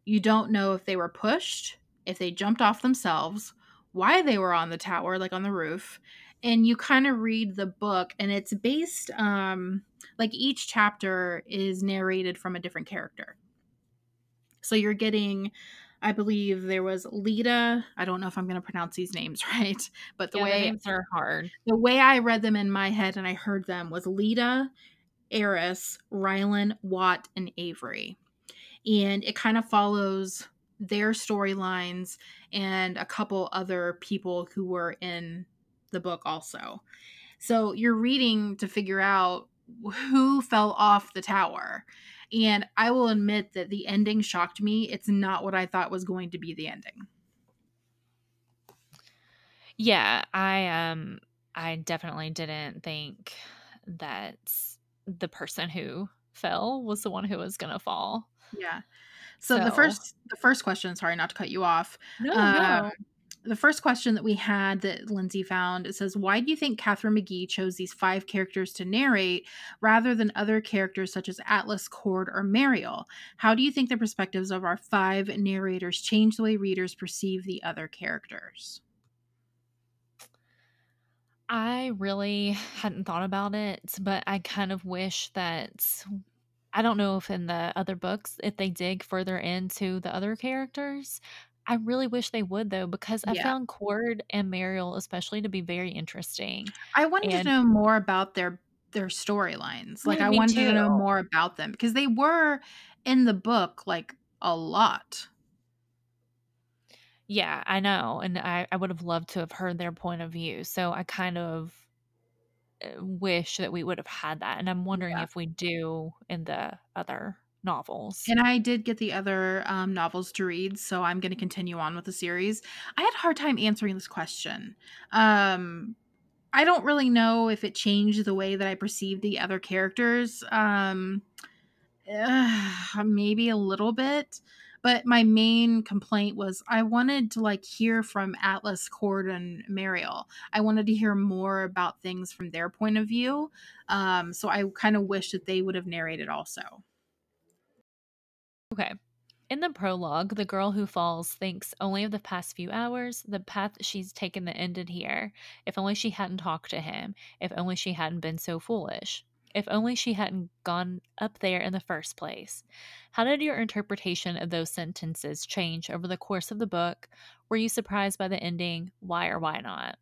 You don't know if they were pushed, if they jumped off themselves, why they were on the tower like on the roof. And you kind of read the book and it's based um like each chapter is narrated from a different character. So you're getting I believe there was Lita. I don't know if I'm going to pronounce these names right, but the Yeah, the way names are hard. the way I read them in my head and I heard them was Lita, Eris, Rylin, Watt, and Avery. And it kind of follows their storylines and a couple other people who were in the book also. So you're reading to figure out who fell off the tower. And I will admit that the ending shocked me. It's not what I thought was going to be the ending. Yeah, I, um I definitely didn't think that the person who fell was the one who was gonna fall. Yeah. So the first the first question, sorry not to cut you off. No, Um, no. The first question that we had that Lindsay found it says, "Why do you think Katharine McGee chose these five characters to narrate rather than other characters such as Atlas, Cord, or Mariel? How do you think the perspectives of our five narrators change the way readers perceive the other characters?" I really hadn't thought about it, but I kind of wish that I don't know if in the other books, if they dig further into the other characters. I really wish they would though, because I Yeah. found Cord and Mariel especially to be very interesting. I wanted to know more about their their storylines. Like Yeah, I wanted to know more about them because they were in the book like a lot. Yeah, I know, and I I would have loved to have heard their point of view, so I kind of, uh, wish that we would have had that, and I'm wondering Yeah. if we do in the other novels. And I did get the other um, novels to read, so I'm going to continue on with the series. I had a hard time answering this question. Um, I don't really know if it changed the way that I perceived the other characters. Um, uh, maybe a little bit, but my main complaint was I wanted to like hear from Atlas, Cord, and Mariel. I wanted to hear more about things from their point of view. Um, so I kind of wish that they would have narrated also. Okay. In the prologue, the girl who falls thinks only of the past few hours, the path she's taken that ended here. If only she hadn't talked to him. If only she hadn't been so foolish. If only she hadn't gone up there in the first place. How did your interpretation of those sentences change over the course of the book? Were you surprised by the ending? Why or why not?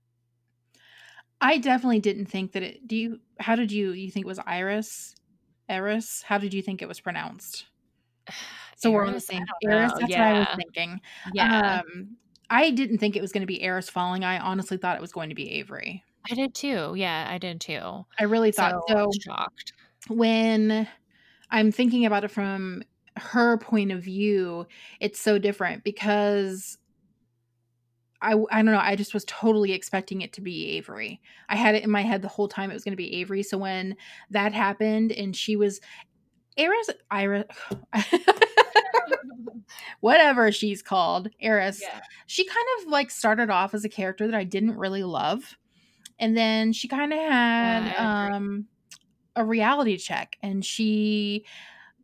I definitely didn't think that it. Do you? How did you? You think it was Iris? Eris? How did you think it was pronounced? So we're on the same Eris. That's what I was thinking. Yeah. Um, I didn't think it was going to be Eris falling. I honestly thought it was going to be Avery. I did too. Yeah, I did too. I really thought So, so. shocked. When I'm thinking about it from her point of view, it's so different because I I don't know, I just was totally expecting it to be Avery. I had it in my head the whole time it was gonna be Avery, so when that happened and she was Eris Ira whatever she's called, Eris, Yeah. she kind of, like, started off as a character that I didn't really love, and then she kinda had, Yeah, um, a reality check, and she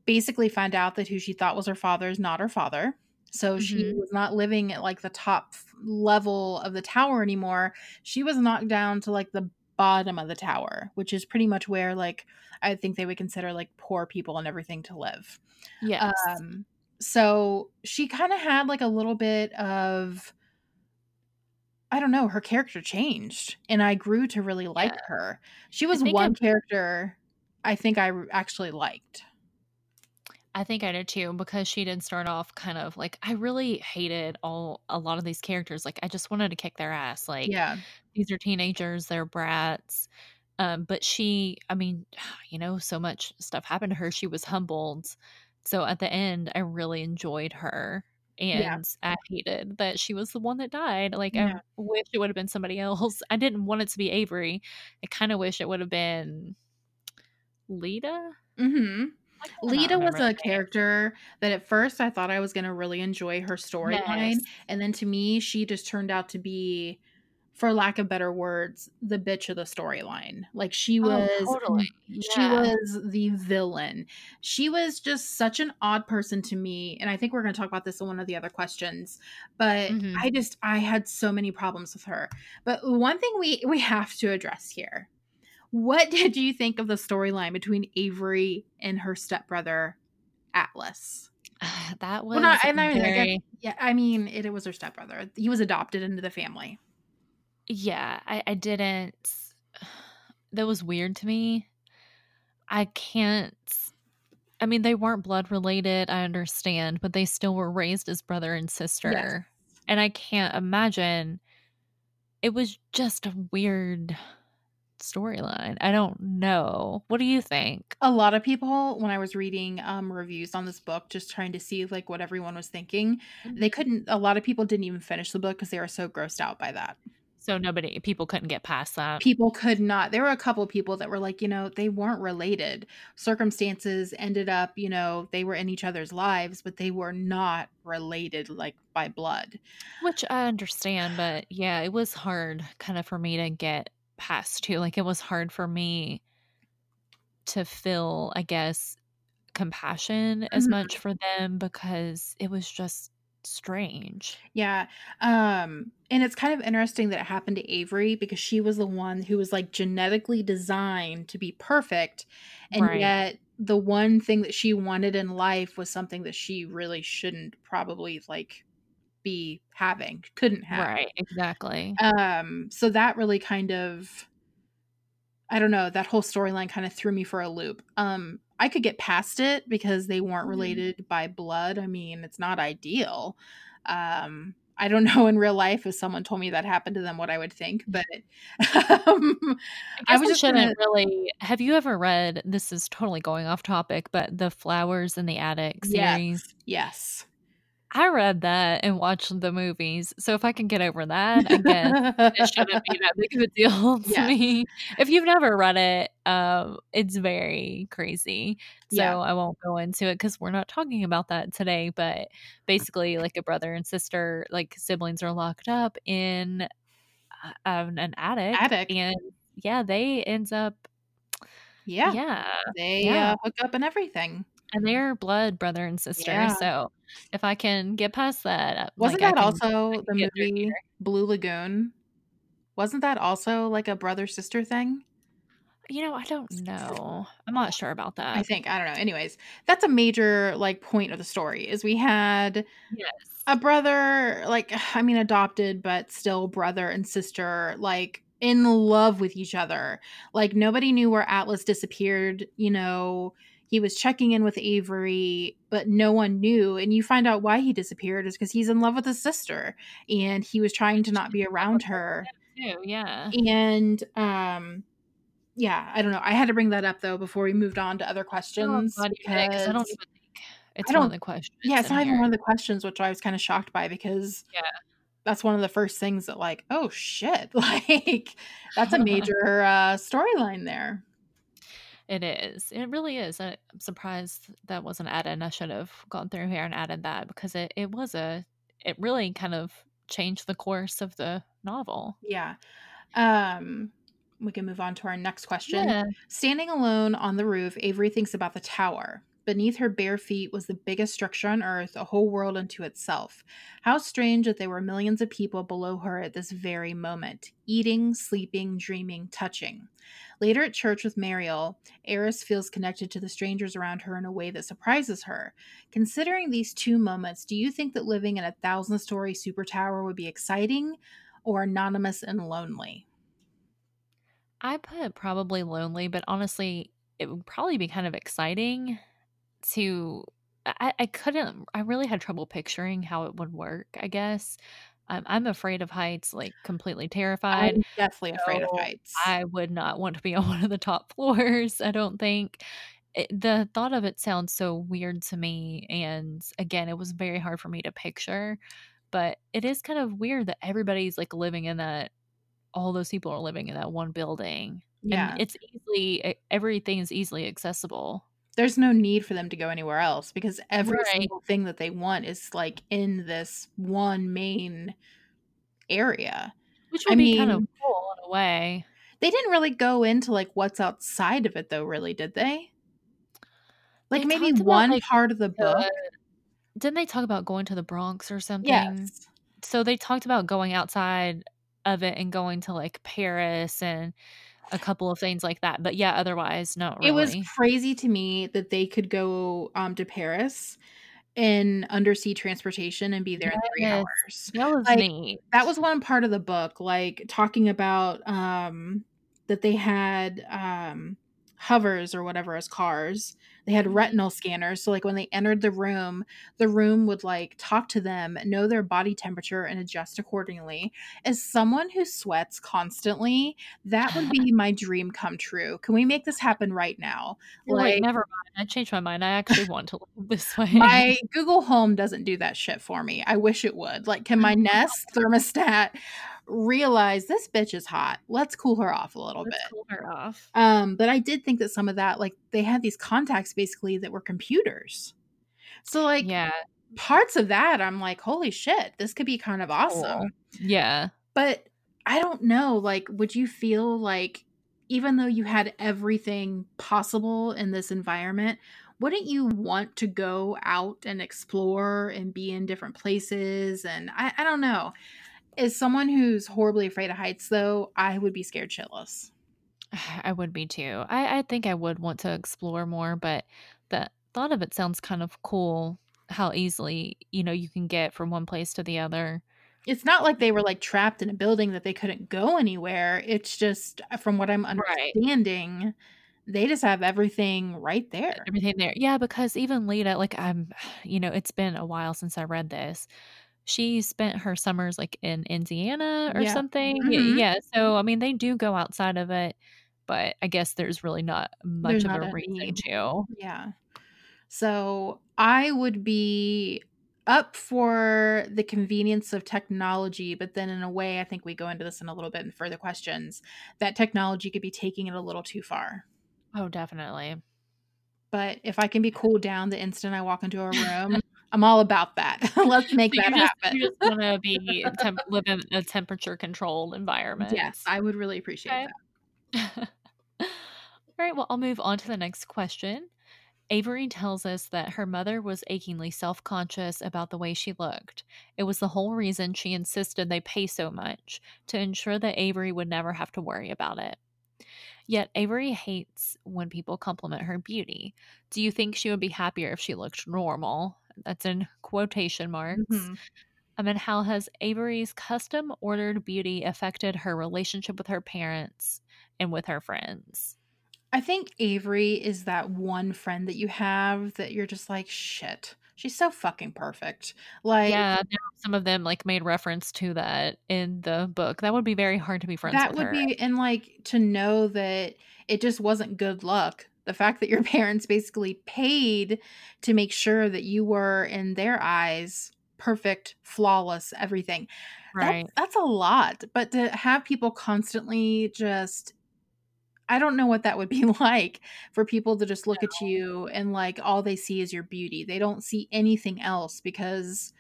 basically found out that who she thought was her father is not her father. So she Mhm. was not living at like the top level of the tower anymore. She was knocked down to like the bottom of the tower, which is pretty much where like I think they would consider like poor people and everything to live. Yes. Um so she kind of had like a little bit of I don't know, her character changed and I grew to really like Yeah. her. She was one I'm character I think I actually liked. I think I did too because she did start off kind of like I really hated all a lot of these characters. Like I just wanted to kick their ass. Like Yeah. These are teenagers, they're brats. Um, but she, I mean, you know, so much stuff happened to her. She was humbled. So at the end, I really enjoyed her. Yeah. And I hated that she was the one that died. Like, I wish it would have been somebody else. I didn't want it to be Avery. I kind of wish it would have been Lita. Mhm. Lita was a character that at first I thought I was gonna really enjoy her storyline, Yes. and then to me, she just turned out to be, for lack of better words, the bitch of the storyline. Like, she Oh, was totally. she was the villain. She was just such an odd person to me, and I think we're gonna talk about this in one of the other questions, but Mhm. I just I had so many problems with her. But one thing we we have to address here. What did you think of the storyline between Avery and her stepbrother, Atlas? That was Well, not and I mean, very yeah, I mean, it, it was her stepbrother. He was adopted into the family. Yeah, I, I didn't. That was weird to me. I can't. I mean, they weren't blood related, I understand, but they still were raised as brother and sister. Yes. And I can't imagine. It was just a weird storyline. I don't know. What do you think? A lot of people, when I was reading um, reviews on this book, just trying to see like what everyone was thinking, they couldn't. A lot of people didn't even finish the book because they were so grossed out by that. So nobody, people couldn't get past that. People could not. There were a couple of people that were like, you know, they weren't related. Circumstances ended up, you know, they were in each other's lives, but they were not related like by blood. Which I understand, but yeah, it was hard kind of for me to get past too. Like it was hard for me to feel, I guess, compassion as Mhm. much for them because it was just strange. Yeah. Um and it's kind of interesting that it happened to Avery because she was the one who was like genetically designed to be perfect and Right. yet the one thing that she wanted in life was something that she really shouldn't probably like be having, couldn't have. Right, exactly. Um so that really kind of I don't know, that whole storyline kind of threw me for a loop. Um I could get past it because they weren't Mhm. related by blood. I mean, it's not ideal. Um I don't know in real life if someone told me that happened to them what I would think, but um, I I was just shouldn't gonna really. Have you ever read? This is totally going off topic, but the Flowers in the Attic series. yes, yes. I read that and watched the movies. So if I can get over that, I guess it shouldn't be that big of a deal to Yes. me. If you've never read it, um, it's very crazy. So Yeah. I won't go into it because we're not talking about that today. But basically, like a brother and sister, like siblings, are locked up in uh, um, an attic, Attic. and yeah, they ends up Yeah. yeah, They yeah. uh, hook up and everything. And they're blood brother and sister. Yeah. So if I can get past that, uh, Wasn't like, that can- also the movie. Blue Lagoon? Wasn't that also like a brother sister thing? You know, I don't know. I'm not sure about that. I think I don't know. Anyways, that's a major like point of the story is we had Yes. a brother like I mean adopted but still brother and sister like in love with each other. Like nobody knew where Atlas disappeared, you know. He was checking in with Avery, but no one knew. And you find out why he disappeared is because he's in love with his sister and he was trying to not be around her. Too, yeah. And um yeah, I don't know. I had to bring that up though before we moved on to other Oh, questions glad you did, 'cause I don't even think it's one of the questions. yeah, it's not even one of the questions, which I was kind of shocked by because Yeah. that's one of the first things that like, oh shit, like that's a major uh storyline there. It is. It really is. I- I'm surprised that wasn't added. I should have gone through here and added that because it, it was a, it really kind of changed the course of the novel. Yeah. Um we can move on to our next question. Yeah. Standing alone on the roof, Avery thinks about the tower. Beneath her bare feet was the biggest structure on earth, a whole world unto itself. How strange that there were millions of people below her at this very moment, eating, sleeping, dreaming, touching. Later at church with Mariel, Eris feels connected to the strangers around her in a way that surprises her. Considering these two moments, do you think that living in a thousand story super tower would be exciting or anonymous and lonely? I put probably lonely, but honestly, it would probably be kind of exciting to I I couldn't I really had trouble picturing how it would work, I guess. I'm I'm afraid of heights, like, completely terrified, I'm definitely afraid of heights. I would not want to be on one of the top floors, I don't think. It the thought of it sounds so weird to me, and again, it was very hard for me to picture, but it is kind of weird that everybody's, like, living in that all those people are living in that one building, and Yeah. it's easily everything is easily accessible. There's no need for them to go anywhere else because every Right. single thing that they want is, like, in this one main area. Which I would be kind of mean cool in a way. they didn't really go into, like, what's outside of it though, really, did they? Like, They maybe talked about, one like, part of the book? the didn't they talk about going to the Bronx or something? Yes. So they talked about going outside of it and going to, like, Paris and a couple of things like that, but yeah, otherwise, not It was crazy to me that they could go, um, to Paris in undersea transportation and be there in 3 hours. that was Like, neat. that was one part of the book, like, talking about, um, that they had, um, hovers or whatever as cars. They had retinal scanners, so, like, when they entered the room, the room would, like, talk to them, know their body temperature, and adjust accordingly. As someone who sweats constantly, that would be my dream come true. Can we make this happen right now? You're like, Like "Never mind, I changed my mind, I actually want to live this way." my Google Home doesn't do that shit for me, I wish it would. Like, can my Nest thermostat realize, "This bitch is hot, let's cool her off a little Let's bit." cool her off. Um, but I did think that some of that like, they had these contacts basically that were computers. So, like, Yeah. parts of that, I'm like, "Holy shit, this could be kind of Cool. awesome." Yeah. But I don't know, like, would you feel like even though you had everything possible in this environment, wouldn't you want to go out and explore and be in different places? And I I don't know. As someone who's horribly afraid of heights, though, I would be scared shitless. I would be too. I I think I would want to explore more, but the thought of it sounds kind of cool, how easily, you know, you can get from one place to the other. It's not like they were, like, trapped in a building that they couldn't go anywhere, it's just, uh, from what I'm Right. understanding, they just have everything right there. everything there Yeah, because even Lita, like, I'm you know, it's been a while since I read this. She spent her summers, like, in Indiana or Yeah. something? Y Mhm. yeah, so, I mean, they do go outside of it, but I guess there's really not There's much of not a a reason need. to. Yeah. So, I would be up for the convenience of technology, but then in a way, I think we go into this in a little bit in further questions, that technology could be taking it a little too far. Oh, definitely. But if I can be cooled down the instant I walk into a room, I'm all about that. Let's make So that you just happen. you just wanna be temp live in a temperature controlled environment. Yes. I would really appreciate Okay. that. Alright, well, I'll move on to the next question. Avery tells us that her mother was achingly self-conscious about the way she looked. It was the whole reason she insisted they pay so much, to ensure that Avery would never have to worry about it. Yet Avery hates when people compliment her beauty. Do you think she would be happier if she looked normal? That's in quotation marks. Mhm. I mean, how has Avery's custom-ordered beauty affected her relationship with her parents and with her friends? I think Avery is that one friend that you have that you're just like, "Shit, she's so fucking perfect." Like Yeah, some of them, like, made reference to that in the book. That would be very hard to be friends That would her. be and, like, to know that it just wasn't good luck. The fact that your parents basically paid to make sure that you were, in their eyes, perfect, flawless, everything. Right. that's a lot, but to have people constantly just I don't know what that would be like for people to just look at you and, like, all they see is your beauty. They don't see anything else because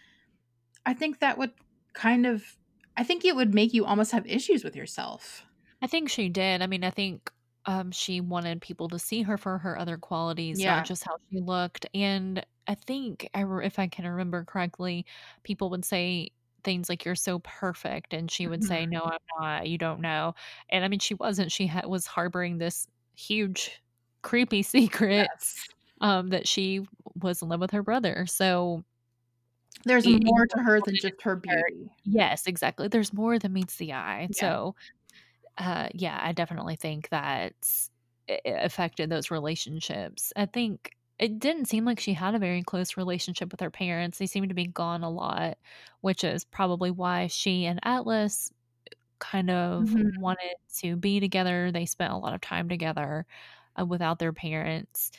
I think that would kind of I think it would make you almost have issues with yourself. I think she did. I mean, I think, um, she wanted people to see her for her other qualities, not Yeah. just how she looked, and I think I if I can remember correctly, people would say things like, "You're so perfect," and she would say, Mhm. "No, I'm not, you don't know." And, I mean, she wasn't. She ha was harboring this huge, creepy secret, Yes. um, that she was in love with her brother, so There's more to her than just her her beauty. Yes, exactly. There's more than meets the eye, Yeah. so, uh, yeah, I definitely think that it affected those relationships. I think it didn't seem like she had a very close relationship with her parents. They seemed to be gone a lot, which is probably why she and Atlas kind of Mhm. wanted to be together. They spent a lot of time together uh, without their parents.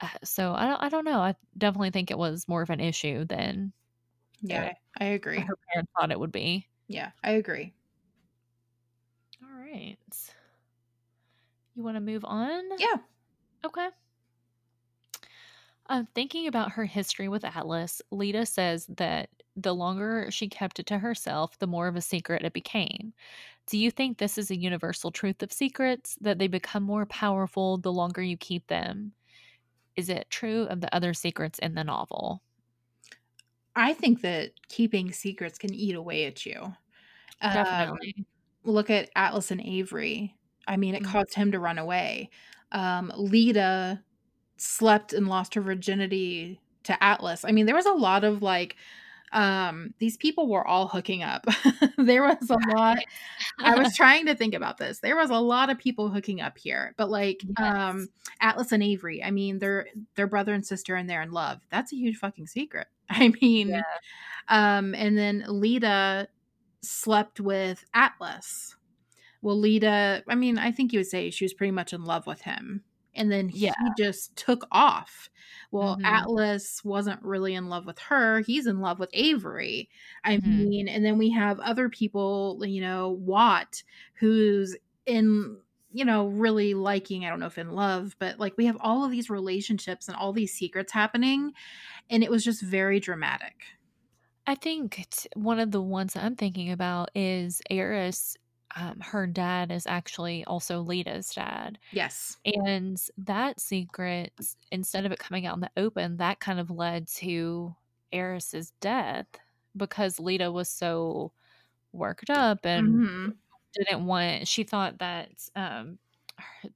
Uh, so I don't I don't know. I definitely think it was more of an issue than Yeah, it, I agree. her parents thought it would be. Yeah, I agree. Right. You want to move on? Yeah. Okay. Um, thinking about her history with Atlas, Lita says that the longer she kept it to herself, the more of a secret it became. Do you think this is a universal truth of secrets that they become more powerful the longer you keep them? Is it true of the other secrets in the novel? I think that keeping secrets can eat away at you. Um, Definitely. Look at Atlas and Avery. I mean, it Mhm. caused him to run away. Um, Lita slept and lost her virginity to Atlas. I mean, there was a lot of like, um, these people were all hooking up. there was a lot. I was trying to think about this. There was a lot of people hooking up here, but like, Yes. um, Atlas and Avery. I mean, they're they're brother and sister, and they're in love. That's a huge fucking secret. I mean, Yeah. um, and then Lita slept with Atlas. Well, Lita, I mean, I think you would say she was pretty much in love with him. And then Yeah. he just took off. Well, Mhm. Atlas wasn't really in love with her. He's in love with Avery. I Mhm. mean, and then we have other people, you know, Watt, who's in, you know, really liking, I don't know if in love, but like we have all of these relationships and all these secrets happening. And it was just very dramatic. I think t- one of the ones that I'm thinking about is Eris. Um, her dad is actually also Lita's dad. Yes. And that secret, instead of it coming out in the open, that kind of led to Eris's death because Lita was so worked up and hmm didn't want. She thought that um,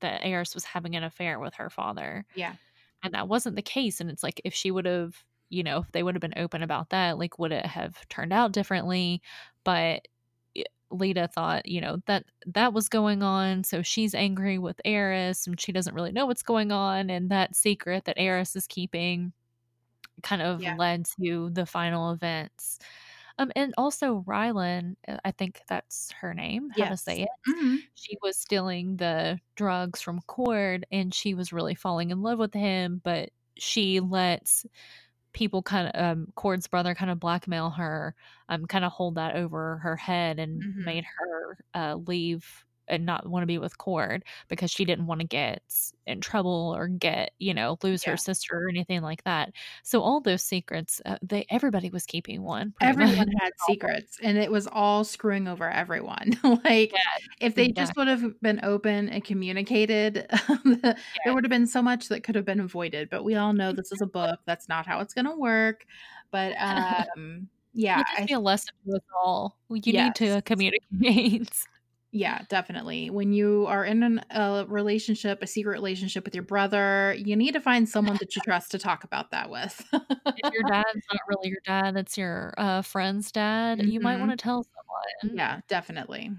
that Eris was having an affair with her father, Yeah. and that wasn't the case. And it's like if she would have, you know, if they would have been open about that, like would it have turned out differently? But it- Lita thought, you know, that that was going on, so she's angry with Eris, and she doesn't really know what's going on, and that secret that Eris is keeping kind of Yeah. led to the final events. Um, and also Rylin, uh, I think that's her name, how to say it. hmm She was stealing the drugs from Cord and she was really falling in love with him, but she lets people kind of um Cord's brother kind of blackmail her, um kind of hold that over her head and Mhm. made her uh leave and not want to be with Cord because she didn't want to get in trouble or get, you know, lose Yeah. her sister or anything like that. So all those secrets, uh, they everybody was keeping one Everyone much. had secrets, and it was all screwing over everyone. like, Yes, if they just would have been open and communicated, there would have been so much that could have been avoided. But we all know this is a book. That's not how it's going to work. But um, yeah, Let this I be a lesson to us all. You need to yes. communicate. Yeah, definitely. When you are in an, a relationship, a secret relationship with your brother, you need to find someone that you trust to talk about that with. if your dad's not really your dad, it's your uh, friend's dad, you might want hmm to tell someone. Yeah, definitely.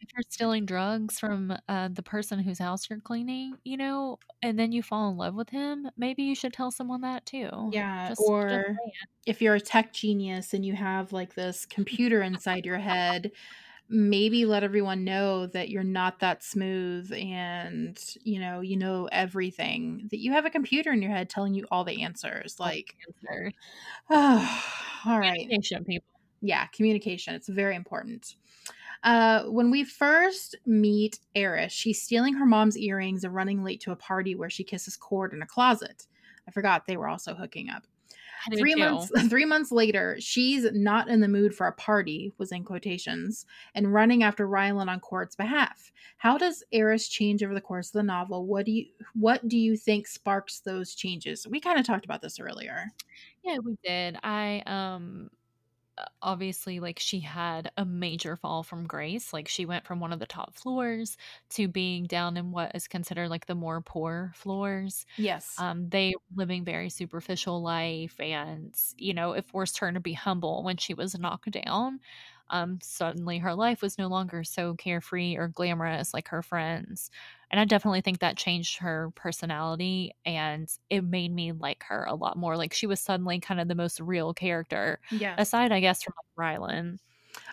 If you're stealing drugs from uh, the person whose house you're cleaning, you know, and then you fall in love with him, maybe you should tell someone that too. Yeah, Just, just or saying. if you're a tech genius and you have like this computer inside your head, maybe let everyone know that you're not that smooth and you know, you know everything. That you have a computer in your head telling you all the answers. Like, the answers. all right. Communication, people. Yeah, communication. It's very important. Uh, when we first meet Eris, she's stealing her mom's earrings and running late to a party where she kisses Cord in a closet. I forgot they were also hooking up. Three too. months three months later, she's not in the mood for a party, was in quotations, and running after Rylin on Cord's behalf. How does Eris change over the course of the novel? What do you what do you think sparks those changes? We kind of talked about this earlier. Yeah, we did. I um obviously like she had a major fall from grace like she went from one of the top floors to being down in what is considered like the more poor floors Yes. um they living very superficial life and you know it forced her to be humble when she was knocked down um, suddenly her life was no longer so carefree or glamorous like her friends. And I definitely think that changed her personality and it made me like her a lot more. Like she was suddenly kind of the most real character, Yes. aside, I guess, from like, Rylin.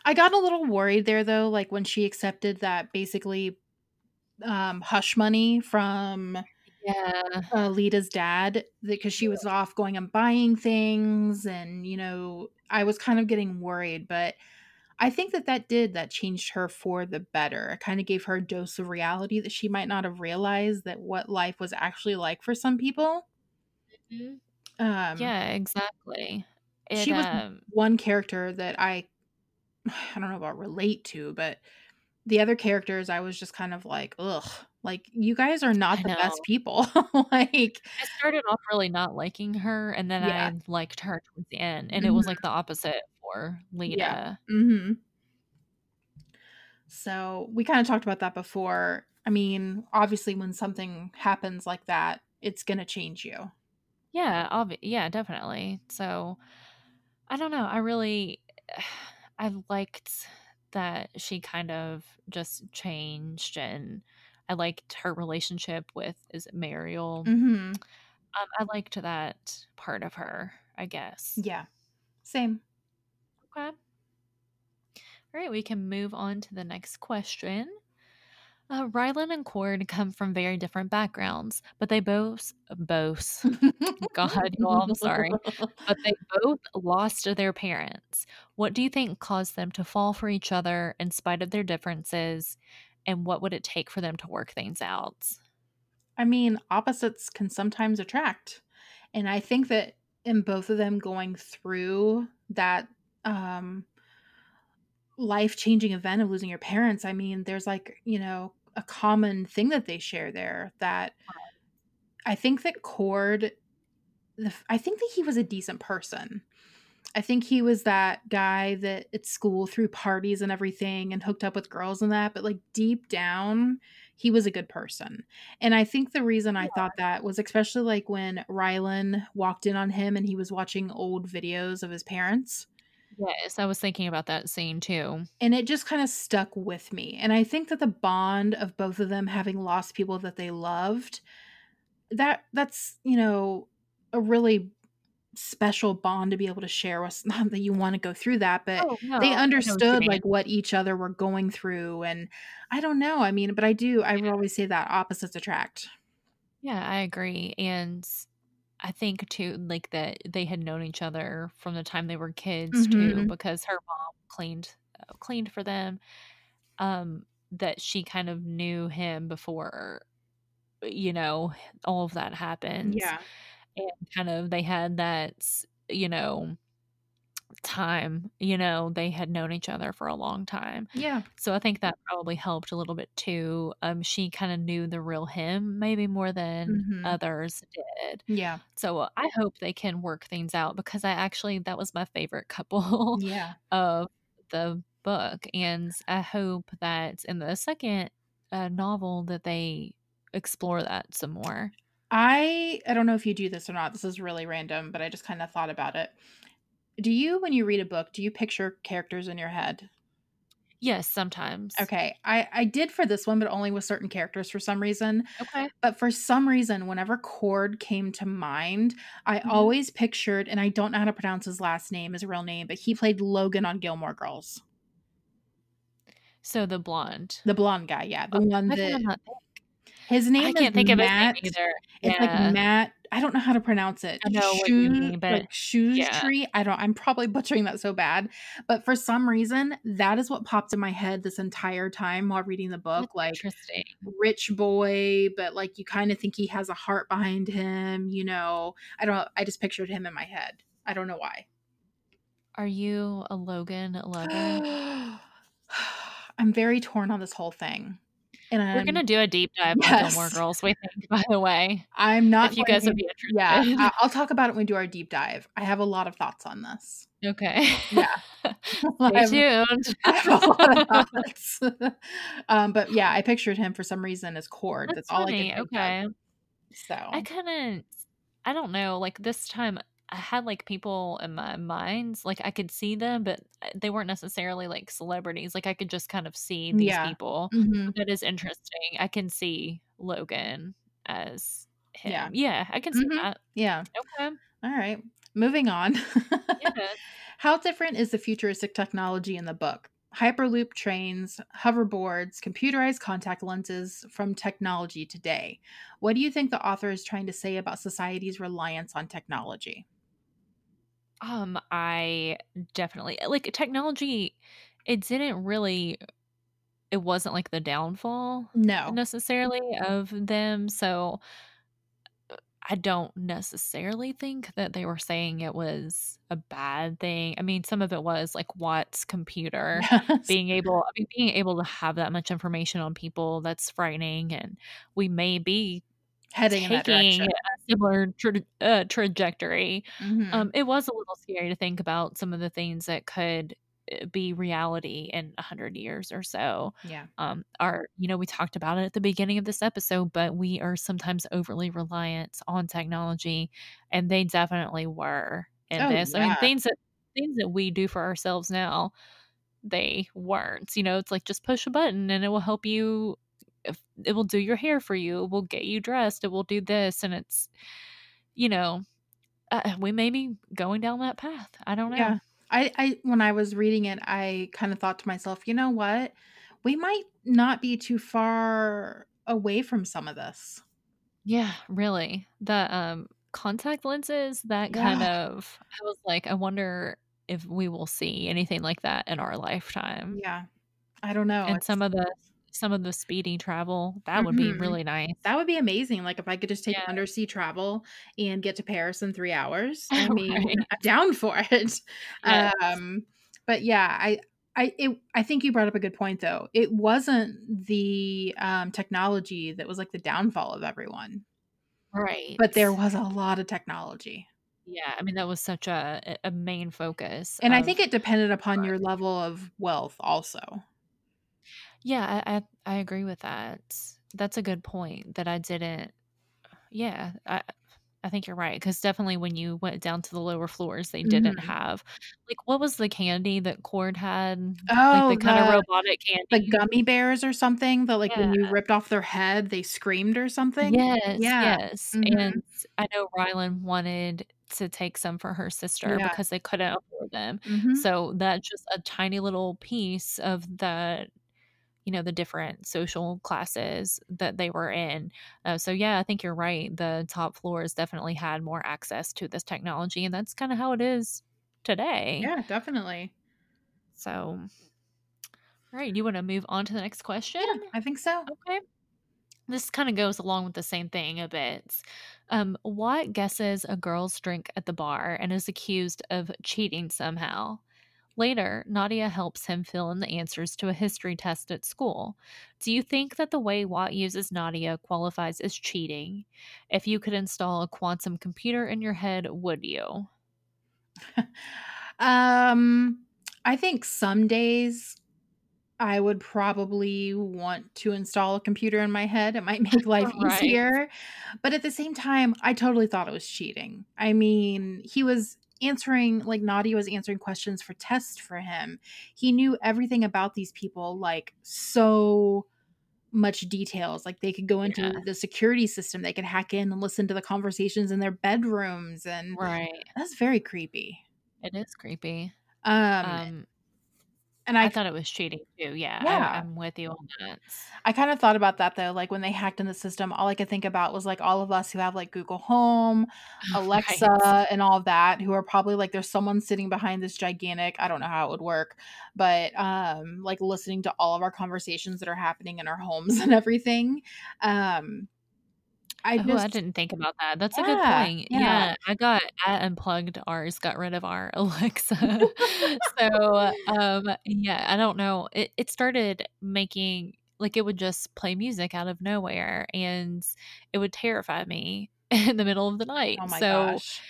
I got a little worried there though, like when she accepted that basically um hush money from Yeah. uh, Lita's dad because she was off going and buying things and you know I was kind of getting worried but I think that that did that changed her for the better. It kind of gave her a dose of reality that she might not have realized that what life was actually like for some people. Mhm. Um Yeah, exactly. It, she was um one character that I I don't know about relate to, but the other characters I was just kind of like, ugh, like you guys are not I the know. best people. like, I started off really not liking her, and then yeah. I liked her towards the end, and it was, mhm, like, the opposite for Yeah. Leda. hmm So we kind of talked about that before. I mean, obviously, when something happens like that, it's going to change you. Yeah, obvi yeah, definitely. So, I don't know, I really I liked that she kind of just changed, and I liked her relationship with is it Mariel? Mm-hmm. Um, I liked that part of her, I guess. Yeah. Same. Okay. Alright, we can move on to the next question. Uh, Rylin and Cord come from very different backgrounds, but they both both God, y'all, I'm sorry. But they both lost their parents. What do you think caused them to fall for each other in spite of their differences? And what would it take for them to work things out? I mean, opposites can sometimes attract. And I think that in both of them going through that um life-changing event of losing your parents, I mean, there's like, you know, a common thing that they share there that I think that Cord the I think that he was a decent person. I think he was that guy that at school threw parties and everything and hooked up with girls and that, but, like, deep down, he was a good person. And I think the reason I thought that was especially, like, when Rylin walked in on him and he was watching old videos of his parents, Yes, I was thinking about that scene too. and it just kinda stuck with me. And I think that the bond of both of them having lost people that they loved, that that's, you know, a really special bond to be able to share with not that you wanna go through that, but Oh, no, they know what understood, like, what each other were going through, and I don't know, I mean, but I do I would always say that opposites attract. Yeah, I agree. And I think too, like that they had known each other from the time they were kids too, Mhm. because her mom cleaned uh, cleaned for them. Um, that she kind of knew him before, you know, all of that happened. Yeah. And kind of they had that, you know, time, you know, they had known each other for a long time. Yeah. So I think that probably helped a little bit too. Um, she kind of knew the real him maybe more than Mhm. others did. Yeah. So I hope they can work things out because I actually that was my favorite couple Yeah. of the book, and I hope that in the second uh, novel that they explore that some more. I I don't know if you do this or not, this is really random, but I just kinda thought about it. Do you when you read a book, do you picture characters in your head? Yes, sometimes. Okay, I I did for this one, but only with certain characters for some reason. Okay. But for some reason, whenever Cord came to mind, I Mhm. always pictured, and I don't know how to pronounce his last name, his real name, but he played Logan on Gilmore Girls. So the blonde. The blonde guy, yeah, the Oh, one that his name is I can't think of his name either. It's like Matt I don't know how to pronounce it. I know Shoe mean, but like shoes yeah. tree? I don't I'm probably butchering that so bad, but for some reason, that is what popped in my head this entire time while reading the book, That's like, interesting. rich boy, but, like, you kinda think he has a heart behind him, you know? I don't I just pictured him in my head. I don't know why. Are you a Logan lover? I'm very torn on this whole thing, and We're gonna do a deep dive on Gilmore Girls, we think, by the way, I'm not if you guys would be Yeah, interested. I I'll talk about it when we do our deep dive. I have a lot of thoughts on this. Okay. Yeah. I Stay tuned. I have a lot of thoughts. Um, but yeah, I pictured him for some reason as Cord. That's That's all I funny, think okay. of. So I couldn't I don't know, like, this time I had like people in my minds, like I could see them, but uh, they weren't necessarily like celebrities. Like I could just kind of see these Yeah. people. Mhm. That is interesting. I can see Logan as him. Yeah, yeah I can see Mhm. that. Yeah. Okay. Alright. Moving on. Yeah. How different is the futuristic technology in the book? Hyperloop trains, hoverboards, computerized contact lenses from technology today. What do you think the author is trying to say about society's reliance on technology? Um, I definitely like technology. It didn't really. It wasn't like the downfall No. necessarily of them. So I don't necessarily think that they were saying it was a bad thing. I mean, some of it was like Watt's computer Yes. being able I mean, being able to have that much information on people, that's frightening, and we may be Heading taking a similar tra uh, trajectory. Mhm. Um, it was a little scary to think about some of the things that could, eh, be reality in a 100 years or so. Yeah. Um, our you know, we talked about it at the beginning of this episode, but we are sometimes overly reliant on technology, and they definitely were in Oh, this. I mean, things that things that we do for ourselves now, they weren't. You know, it's like just push a button and it will help you it will do your hair for you, it will get you dressed, it will do this, and it's you know, uh, we may be going down that path. I don't know. Yeah. I I when I was reading it, I kinda thought to myself, "You know what? We might not be too far away from some of this." Yeah, really. The, um, contact lenses, that kind Yeah. of I was like, I wonder if we will see anything like that in our lifetime. Yeah. I don't know, And it's some of the some of the speedy travel, that would be Mhm. really nice. That would be amazing, like, if I could just take Yeah. undersea travel and get to Paris in 3 hours, I mean, Right. I'm down for it. Yes. Um, but yeah, I I it I think you brought up a good point, though. It wasn't the, um, technology that was, like, the downfall of everyone. Right. But there was a lot of technology. Yeah, I mean, that was such a a a main focus And I think it depended upon your level of wealth also. Yeah, I I I agree with that. That's a good point that I didn't yeah, I I think you're right because definitely when you went down to the lower floors, they didn't Mhm. have like, what was the candy that Cord had? Like, Oh, the kinda robotic candy, the gummy bears or something that, like, when you ripped off their head, they screamed or something? Yes, Yeah. yes, Mhm. and I know Rylin wanted to take some for her sister Yeah. because they couldn't afford them. Mhm. So, that's just a tiny little piece of the you know, the different social classes that they were in. Uh, so, yeah, I think you're right, the top floors definitely had more access to this technology, and that's kinda how it is today. Yeah, definitely. So Alright, you wanna move on to the next question? Yeah, I think so. Okay. This kinda goes along with the same thing a bit. Um, Watt guesses a girl's drink at the bar and is accused of cheating somehow. Later, Nadia helps him fill in the answers to a history test at school. Do you think that the way Watt uses Nadia qualifies as cheating? If you could install a quantum computer in your head, would you? Um, I think some days I would probably want to install a computer in my head, it might make life Right. easier, but at the same time, I totally thought it was cheating. I mean, he was answering like, Nadia was answering questions for tests for him. He knew everything about these people, like, so much details, like, they could go Yeah. into the security system, they could hack in and listen to the conversations in their bedrooms, and Right. that's very creepy. It is creepy. Um, Um and I I thought it was cheating too, yeah, Yeah. I'm with you on that. I kinda thought about that though, like, when they hacked in the system, all I could think about was, like, all of us who have, like, Google Home, Right. Alexa, and all of that, who are probably like, there's someone sitting behind this gigantic I don't know how it would work, but, um, like, listening to all of our conversations that are happening in our homes and everything. Um, I Oh, I didn't think about that, that's a good Yeah, point. yeah. Yeah, I got I unplugged ours, got rid of our Alexa. So, um, yeah, I don't know, it it started making like, it would just play music out of nowhere, and it would terrify me in the middle of the night. Oh my So, gosh.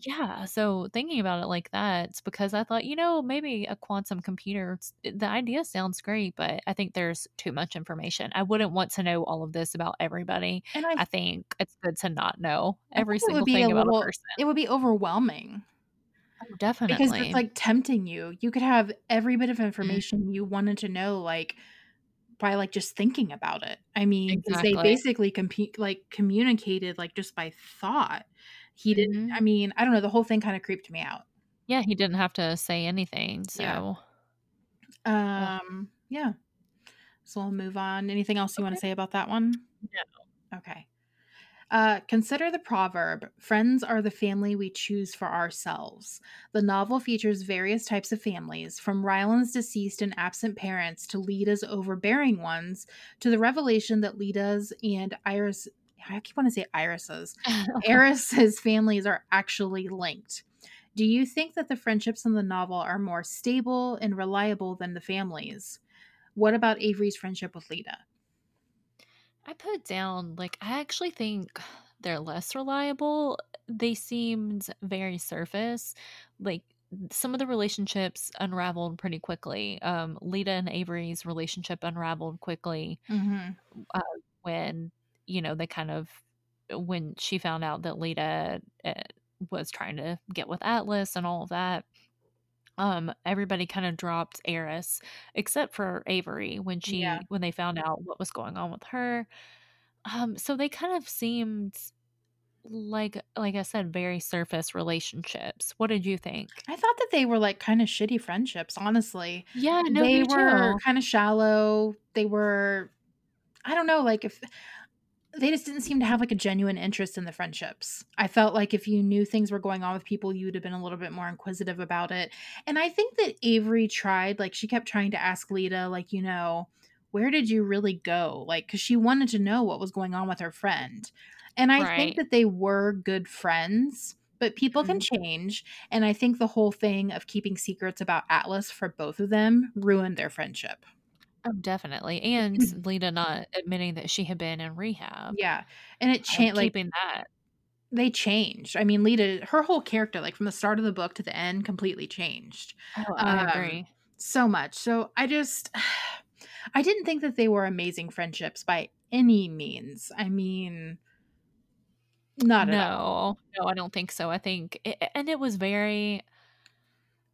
Yeah, so thinking about it like that, it's because I thought, you know, maybe a quantum computer, the idea sounds great, but I think there's too much information. I wouldn't want to know all of this about everybody. And I I think it's good to not know every single thing about a person. it would be overwhelming Oh, because it's, like, tempting you. You could have every bit of Mm, information you wanted to know, like, by, like, just thinking about it. I mean, because they basically compete like, communicated, like, just by thought. He didn't I Mhm. mean, I don't know, the whole thing kinda creeped me out. Yeah, he didn't have to say anything, so ugh, Um, yeah. So we'll move on. Anything else you wanna say about that one? No. Okay. Uh, consider the proverb Friends are the family we choose for ourselves. The novel features various types of families, from Rylin's deceased and absent parents to Leda's overbearing ones, to the revelation that Leda's and Iris, I keep wanting to say Iris's, Eris's families are actually linked. Do you think that the friendships in the novel are more stable and reliable than the families? What about Avery's friendship with Leda? I put down, like, I actually think they're less reliable. They seemed very surface. Like, some of the relationships unraveled pretty quickly. Um, Leda and Avery's relationship unraveled quickly hmm uh, when, you know, they kind of, when she found out that Leda uh, was trying to get with Atlas and all of that. Um, everybody kind of dropped Eris except for Avery when Yeah. she when they found out what was going on with her um, so they kind of seemed like like I said, very surface relationships. What did you think? I thought that they were, like, kinda shitty friendships, honestly. Yeah, no, They were too. kinda shallow, they were I don't know, like, if they just didn't seem to have, like, a genuine interest in the friendships. I felt like if you knew things were going on with people, you would have been a little bit more inquisitive about it, and I think that Avery tried like, she kept trying to ask Leda, like, you know, "Where did you really go?" Like, because she wanted to know what was going on with her friend, and I think that they were good friends, but people can Mhm. change, and I think the whole thing of keeping secrets about Atlas for both of them ruined their friendship. Oh, definitely, and Leda not admitting that she had been in rehab, Yeah, and it changed. like keeping that They changed. I mean, Leda her whole character, like, from the start of the book to the end, completely changed, Oh, I um, agree. so much. So, I just I didn't think that they were amazing friendships by any means. I mean, not at all. No, no, I don't think so. I think a and it was very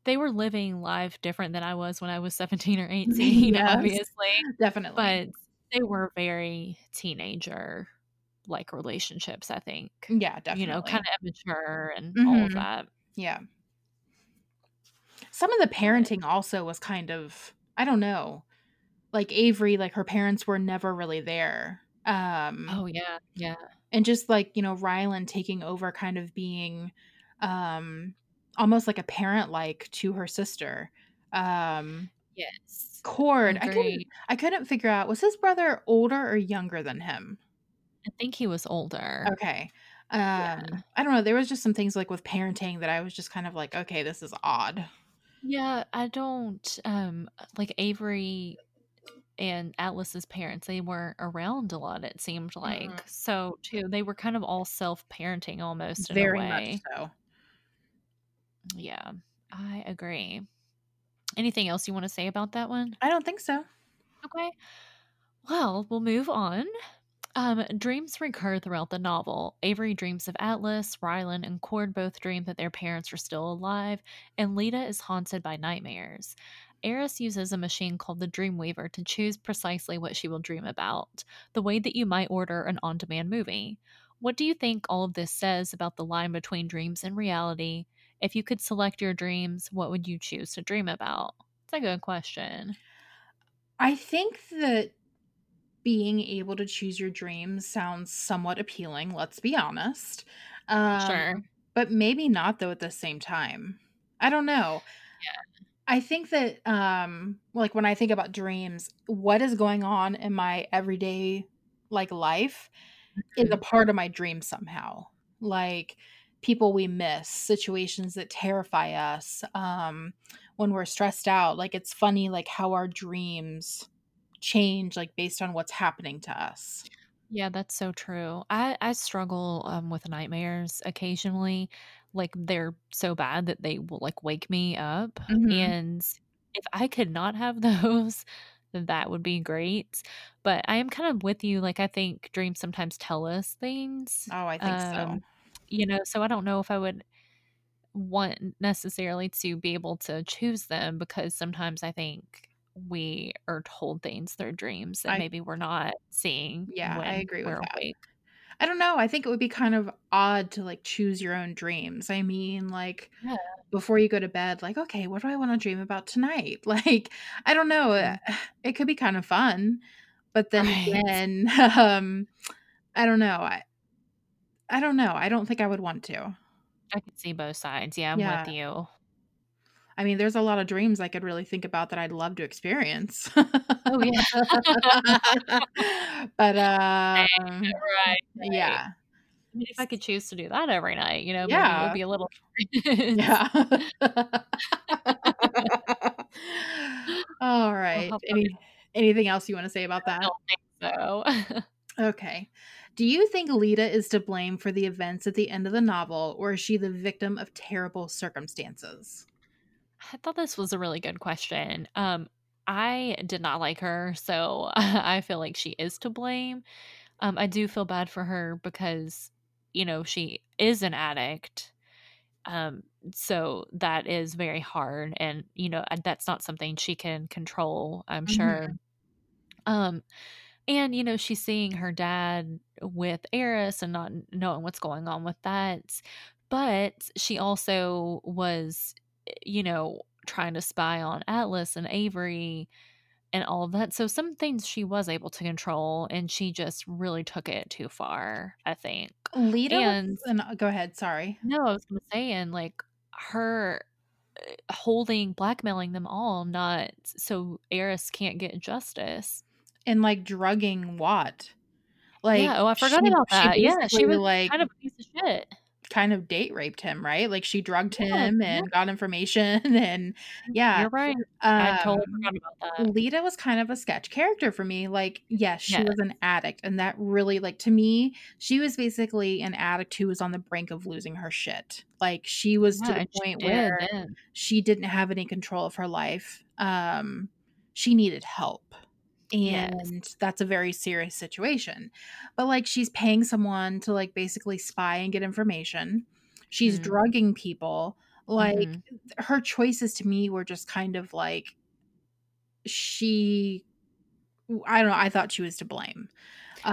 they were living life different than I was when I was 17 or 18, Yes, obviously, definitely. but they were very teenager like relationships, I think. Yeah, definitely. You know, kinda immature and all of Mhm. that. Yeah. Some of the parenting also was kind of I don't know, like, Avery, like, her parents were never really there, um oh, yeah, yeah. And just like, you know, Rylin taking over kind of being, um, almost like a parent like to her sister. Um, Yes. Cord, I couldn't I couldn't figure out, was his brother older or younger than him? I think he was older. Okay. Yeah. Um, I don't know, there was just some things, like, with parenting that I was just kind of like, "Okay, this is odd." Yeah, I don't, um like, Avery and Atlas's parents, they weren't around a lot, it seemed Mm-mm. like. So, too, they were kind of all self-parenting almost in a Very much way. so. Yeah, I agree. Anything else you wanna say about that one? I don't think so. Okay. Well, we'll move on. Um, dreams recur throughout the novel. Avery dreams of Atlas, Rylin, and Cord both dream that their parents are still alive, and Leda is haunted by nightmares. Eris uses a machine called the Dreamweaver to choose precisely what she will dream about, the way that you might order an on demand movie. What do you think all of this says about the line between dreams and reality? If you could select your dreams, what would you choose to dream about? It's a good question. I think that being able to choose your dreams sounds somewhat appealing, let's be honest. Um, Sure. but maybe not though at the same time. I don't know. Yeah. I think that um like when I think about dreams, what is going on in my everyday like life is a Mhm. part of my dream somehow. Like people we miss, situations that terrify us, um when we're stressed out. Like it's funny like how our dreams change like based on what's happening to us. Yeah, that's so true. I I struggle, um, with nightmares occasionally, like, they're so bad that they will, like, wake me up, Mhm. and if I could not have those, then that would be great, but I am kind of with you, like, I think dreams sometimes tell us things, Oh, I think so. You know, so I don't know if I would want necessarily to be able to choose them because sometimes I think we are told things through dreams that I maybe we're not seeing Yeah, I agree with that. awake. I don't know, I think it would be kind of odd to, like, choose your own dreams. I mean, like, Yeah. before you go to bed, like, "Okay, what do I wanna dream about tonight?" Like, I don't know, Mm. it could be kinda fun, but then Right. again, um, I don't know, I I don't know, I don't think I would want to. I can see both sides, yeah, I'm with you. I mean, there's a lot of dreams I could really think about that I'd love to experience. Oh, yeah. But, um right, right. yeah. I mean, if I could choose to do that every night, you know, maybe it would be a little. Yeah. Alright, any anything else you wanna say about I that? don't think so. Okay. Do you think Leda is to blame for the events at the end of the novel, or is she the victim of terrible circumstances? I thought this was a really good question. Um, I did not like her, so I feel like she is to blame. Um, I do feel bad for her because, you know, she is an addict. Um, so that is very hard and, you know, that's not something she can control, I'm sure. Mhm. Um, and, you know, she's seeing her dad with Eris and not knowing what's going on with that. But she also was, eh, you know, trying to spy on Atlas and Avery and all of that. So some things she was able to control and she just really took it too far, I think. Leda was And Go ahead, sorry. no, I was gonna say, and like her eh, holding, blackmailing them all, not so Eris can't get justice. And, like, drugging Watt. Like, Yeah, oh, I forgot she about she that. Yeah, she was like kind of a piece of shit. kind of date raped him, right? Like, she drugged Yeah, him yeah. and got information and Mm, yeah. you're right. I totally Um, forgot about that. Leda was kind of a sketch character for me, like, yes, she Yes. was an addict, and that really like, to me, she was basically an addict who was on the brink of losing her shit. Like, she was to the point where she didn't have any control of her life. Um, she needed help, Yes. and that's a very serious situation. But, like, she's paying someone to, like, basically spy and get information. She's Mhm. drugging people. Like, Mhm. her choices to me were just kind of like she i don't know, I thought she was to blame.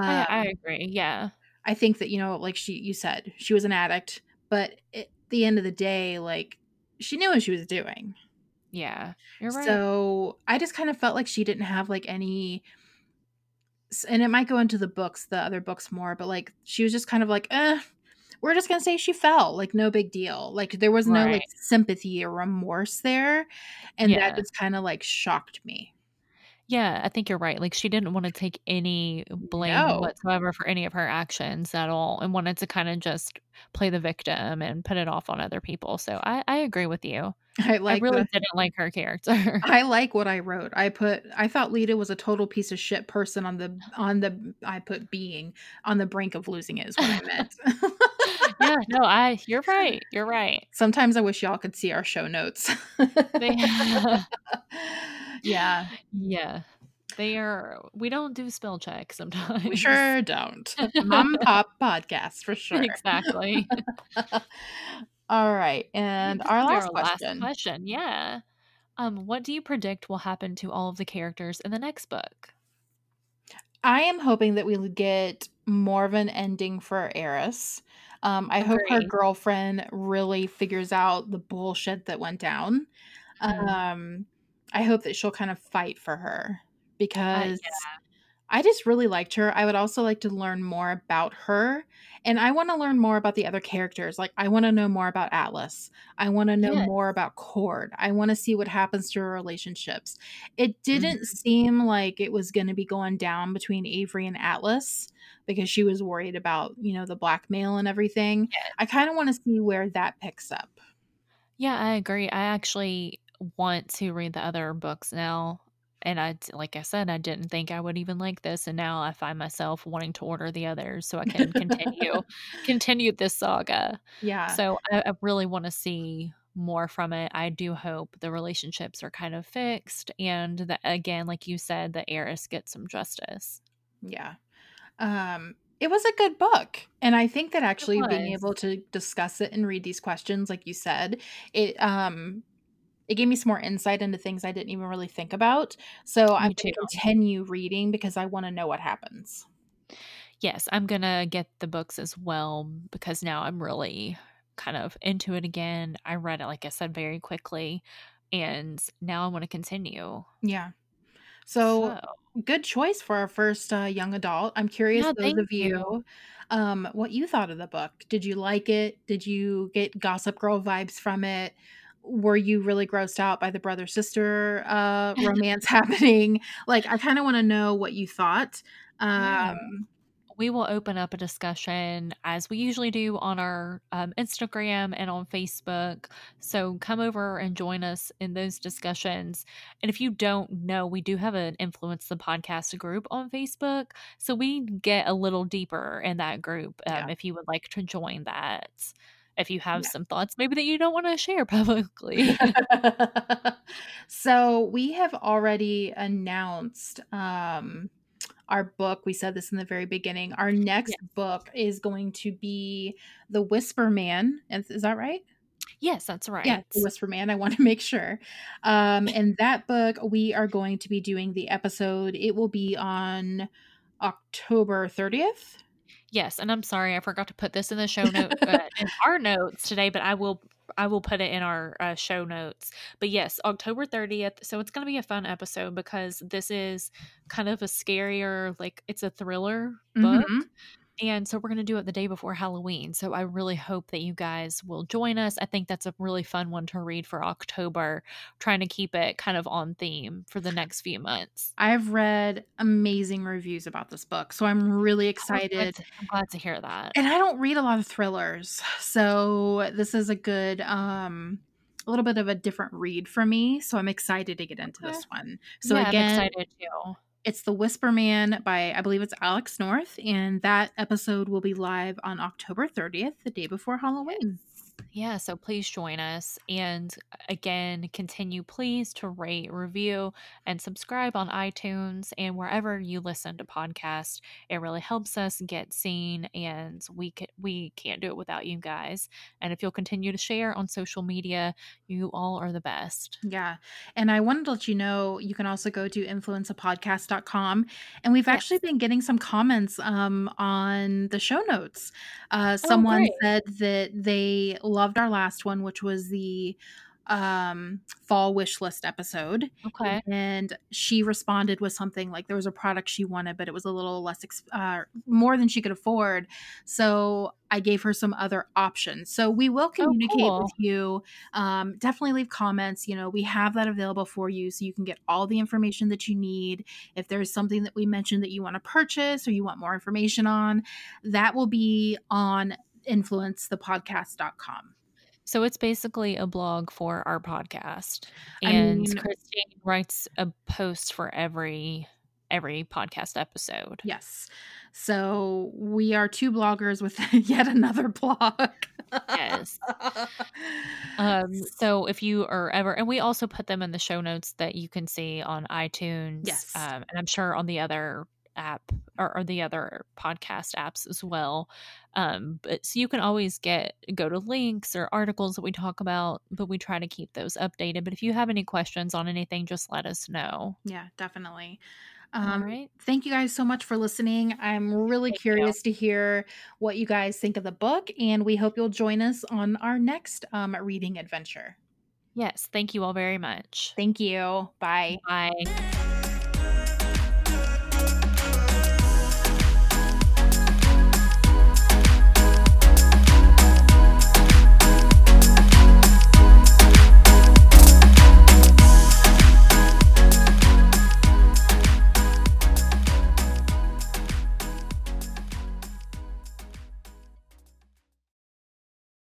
I I Um, agree, yeah. I think that, you know, like she you said, she was an addict, but at the end of the day, like, she knew what she was doing. Yeah, you're right. So, I just kind of felt like she didn't have, like, any and it might go into the books, the other books more, but, like, she was just kind of like, "Eh, we're just gonna say she fell, like, no big deal." Like, there was no, like, sympathy or remorse there, and that just kinda, like, shocked me. Yeah, I think you're right, like, she didn't wanna take any blame No. whatsoever for any of her actions at all and wanted to kinda just play the victim and put it off on other people, so I I agree with you. I I like really the didn't like her character. I like what I wrote. I put I thought Leda was a total piece of shit person on the on the I put being on the brink of losing it is what I meant. Yeah, no, I you're right, you're right. Sometimes I wish y'all could see our show notes. They Yeah. Yeah. They are we don't do spell check We sometimes. sure don't. Mom and pop podcast for sure. Exactly. Alright, and our last our last question. question, yeah. Um, what do you predict will happen to all of the characters in the next book? I am hoping that we'll get more of an ending for Eris. Um, I hope her girlfriend really figures out the bullshit that went down. Mm. Um, I hope that she'll kind of fight for her I because yeah. I just really liked her. I would also like to learn more about her, and I wanna learn more about the other characters, like, I wanna know more about Atlas. I wanna know Yes. more about Cord. I wanna see what happens to her relationships. It didn't Mhm. seem like it was gonna be going down between Avery and Atlas because she was worried about, you know, the blackmail and everything. I kinda wanna see where that picks up. Yeah, I agree. I actually want to read the other books now. and I like I said, I didn't think I would even like this, and now I find myself wanting to order the others so I can continue continue this saga. Yeah. So I, I really want to see more from it. I do hope the relationships are kind of fixed and that again, like you said, the Eris gets some justice. Yeah. Um, it was a good book. And I think that actually being able to discuss it and read these questions, like you said, it um it gave me some more insight into things I didn't even really think about. So I'm gonna continue reading because I want to know what happens. Yes, I'm gonna get the books as well because now I'm really kind of into it again. I read it, like I said, very quickly, and now I want to continue. Yeah. So So, good choice for our first uh, young adult. I'm curious, yeah, those of you. you, um, what you thought of the book. Did you like it? Did you get Gossip Girl vibes from it? Were you really grossed out by the brother sister uh, romance happening? Like, I kind of want to know what you thought. Yeah. We will open up a discussion as we usually do on our um, Instagram and on Facebook. So come over and join us in those discussions. And if you don't know, we do have an Influence the Podcast group on Facebook. So we get a little deeper in that group yeah. um, if you would like to join that. If you have Yeah. some thoughts, maybe that you don't want to share publicly. so we have already announced um, our book. We said this in the very beginning. Our next Yeah. book is going to be The Whisper Man. Is, is that right? yes, that's Yeah, right. The Whisper Man. I want to make sure. Um, and that book, we are going to be doing the episode. It will be on October 30th. Yes, and I'm sorry I forgot to put this in the show note uh, in our notes today, but I will I will put it in our uh, show notes. But yes, October 30th. So it's going to be a fun episode because this is kind of a scarier, like it's a thriller book. And so we're going to do it the day before Halloween. So I really hope that you guys will join us. I think that's a really fun one to read for October, trying to keep it kind of on theme for the next few months. I've read amazing reviews about this book, so I'm really I'm glad excited. to, I'm glad to hear that. And I don't read a lot of thrillers, so this is a good um a little bit of a different read for me, so I'm excited to get into this one. So yeah, again, I'm excited too. It's The Whisper Man by I believe it's Alex North and that episode will be live on October 30th, the day before Halloween. Yeah, so please join us. And again, continue please to rate, review, and subscribe on iTunes and wherever you listen to podcasts. It really helps us get seen, and we can, we can't do it without you guys. And if you'll continue to share on social media, you all are the best. Yeah. And I wanted to let you know you can also go to influenceapodcast.com. And we've actually been getting some comments um, on the show notes. Uh, Oh, someone great. said that they loved our last one, which was the um, fall wish list episode. Okay. And she responded with something like there was a product she wanted, but it was a little less, ex- uh, more than she could afford. So I gave her some other options. So we will communicate cool. with you. Um, definitely leave comments. You know, we have that available for you so you can get all the information that you need. If there's something that we mentioned that you want to purchase or you want more information on, that will be on influencethepodcast.com. So it's basically a blog for our podcast. I And mean- Christine writes a post for every every podcast episode. Yes. So we are two bloggers with yet another blog. Yes. Um, so if you are ever, and we also put them in the show notes that you can see on iTunes. Yes. Um, and I'm sure on the other app or, or the other podcast apps as well. Um, but so you can always get go to links or articles that we talk about, but we try to keep those updated. But if you have any questions on anything, just let us know. yeah, definitely. All Um, right. Thank you guys so much for listening. I'm really Thank you. curious to hear what you guys think of the book, and we hope you'll join us on our next um, reading adventure. Yes. Thank you all very much. Thank you. Bye. Bye.